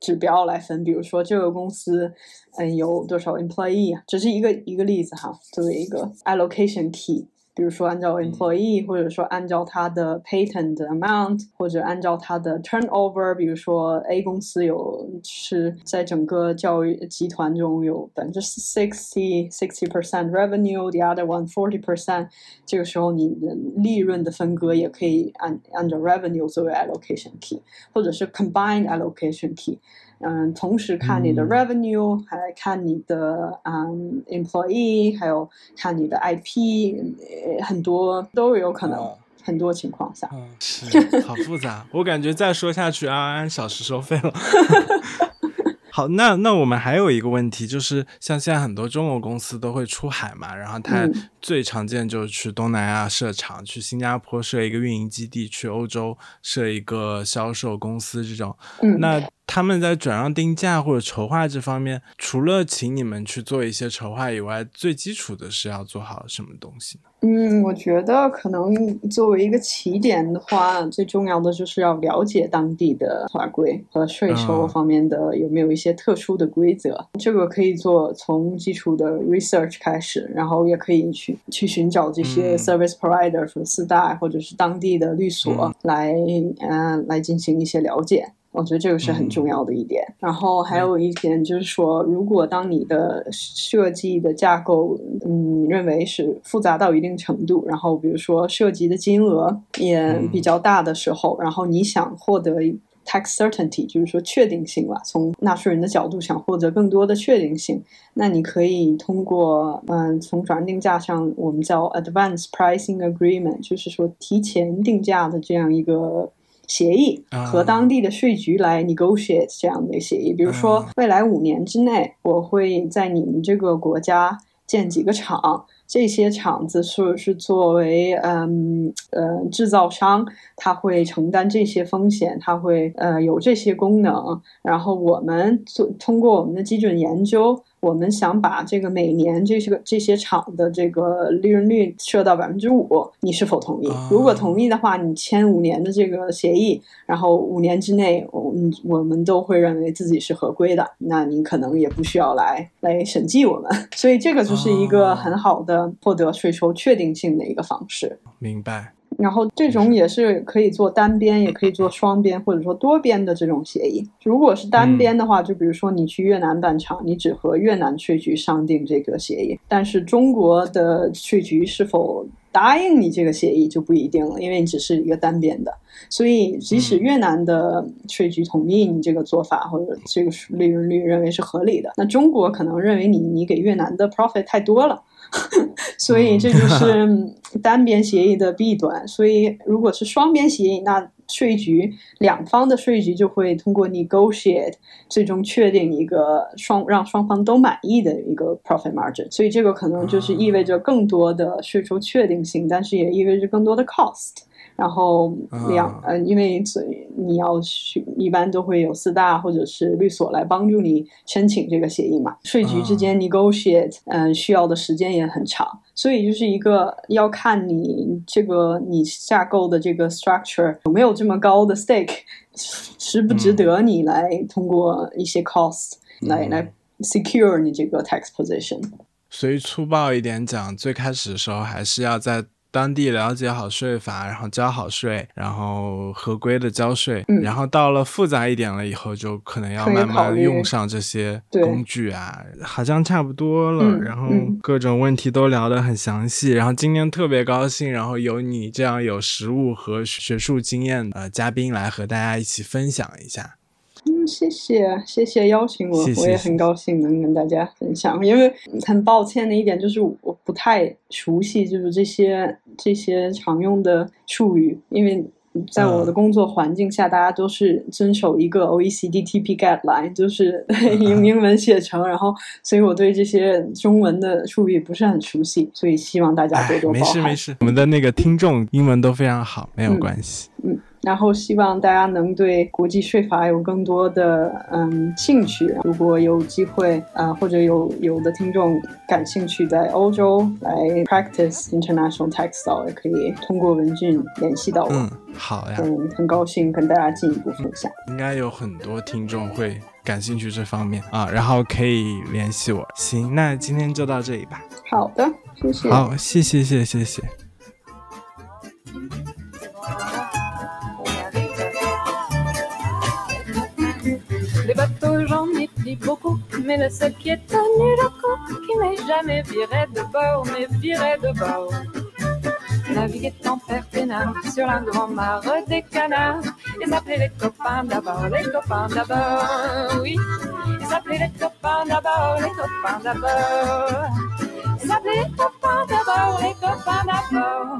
指标来分，比如说这个公司嗯有多少 employee，只是一个一个例子哈，作为一个 allocation key。比如说，按照 employee，或者说按照它的 patent amount，或者按照它的 turnover，比如说 A 公司有是在整个教育集团中有百分之 sixty sixty percent revenue，the other one forty percent，这个时候你的利润的分割也可以按按照 revenue 作为 allocation key，或者是 combined allocation key。嗯，同时看你的 revenue，还看你的嗯 employee，还有看你的 IP，很多都有可能，很多情况下，嗯，是 好复杂，我感觉再说下去要按小时收费了。好，那那我们还有一个问题，就是像现在很多中国公司都会出海嘛，然后它最常见就是去东南亚设厂，去新加坡设一个运营基地，去欧洲设一个销售公司这种，那。他们在转让定价或者筹划这方面，除了请你们去做一些筹划以外，最基础的是要做好什么东西呢？嗯，我觉得可能作为一个起点的话，最重要的就是要了解当地的法规和税收方面的有没有一些特殊的规则。这个可以做从基础的 research 开始，然后也可以去去寻找这些 service provider 四大或者是当地的律所来，嗯，来进行一些了解。我觉得这个是很重要的一点，然后还有一点就是说，如果当你的设计的架构，嗯，认为是复杂到一定程度，然后比如说涉及的金额也比较大的时候，然后你想获得 tax certainty，就是说确定性吧，从纳税人的角度想获得更多的确定性，那你可以通过，嗯，从转让定价上，我们叫 advance pricing agreement，就是说提前定价的这样一个。协议和当地的税局来 negotiate 这样的协议，比如说未来五年之内，我会在你们这个国家建几个厂，这些厂子是是作为嗯呃制造商，他会承担这些风险，他会呃有这些功能，然后我们做通过我们的基准研究。我们想把这个每年这些个这些厂的这个利润率设到百分之五，你是否同意？如果同意的话，你签五年的这个协议，然后五年之内，嗯，我们都会认为自己是合规的，那你可能也不需要来来审计我们。所以这个就是一个很好的获得税收确定性的一个方式。明白。然后这种也是可以做单边，也可以做双边，或者说多边的这种协议。如果是单边的话，就比如说你去越南办厂，你只和越南税局商定这个协议，但是中国的税局是否答应你这个协议就不一定了，因为你只是一个单边的。所以即使越南的税局同意你这个做法，或者这个利润率认为是合理的，那中国可能认为你你给越南的 profit 太多了。所以这就是单边协议的弊端。所以如果是双边协议，那税局两方的税局就会通过 negotiate 最终确定一个双让双方都满意的一个 profit margin。所以这个可能就是意味着更多的税收确定性，但是也意味着更多的 cost。然后两呃，因为你要去，一般都会有四大或者是律所来帮助你申请这个协议嘛。税局之间 negotiate，嗯，需要的时间也很长，所以就是一个要看你这个你架构的这个 structure 有没有这么高的 stake，值不值得你来通过一些 cost 来来 secure 你这个 tax position。所以粗暴一点讲，最开始的时候还是要在。当地了解好税法，然后交好税，然后合规的交税，然后到了复杂一点了以后，就可能要慢慢用上这些工具啊，好像差不多了。然后各种问题都聊得很详细，然后今天特别高兴，然后有你这样有实务和学术经验的嘉宾来和大家一起分享一下。嗯，谢谢，谢谢邀请我，我也很高兴能跟大家分享。因为很抱歉的一点就是我不太熟悉，就是这些这些常用的术语，因为在我的工作环境下，大家都是遵守一个 OECD TP guideline，就是 用英文写成，然后所以我对这些中文的术语不是很熟悉，所以希望大家多多包涵。没事没事，我们的那个听众英文都非常好，没有关系。嗯。然后希望大家能对国际税法有更多的嗯兴趣。如果有机会啊，或者有有的听众感兴趣在欧洲来 practice international tax law，也可以通过文俊联系到我。嗯，好呀。嗯，很高兴跟大家进一步分享。应该有很多听众会感兴趣这方面啊，然后可以联系我。行，那今天就到这里吧。好的，谢谢。好，谢谢，谢谢，谢谢。bateau, j'en ai pris beaucoup. Mais le seul qui est tenu le coup, qui m'est jamais viré de bord, mais viré de bord. Naviguer en perpénard sur un grand mare des canards. Ils appelaient les copains d'abord, les copains d'abord, oui. Ils appelaient les copains d'abord, les copains d'abord. Ils appelaient les copains d'abord, les copains d'abord.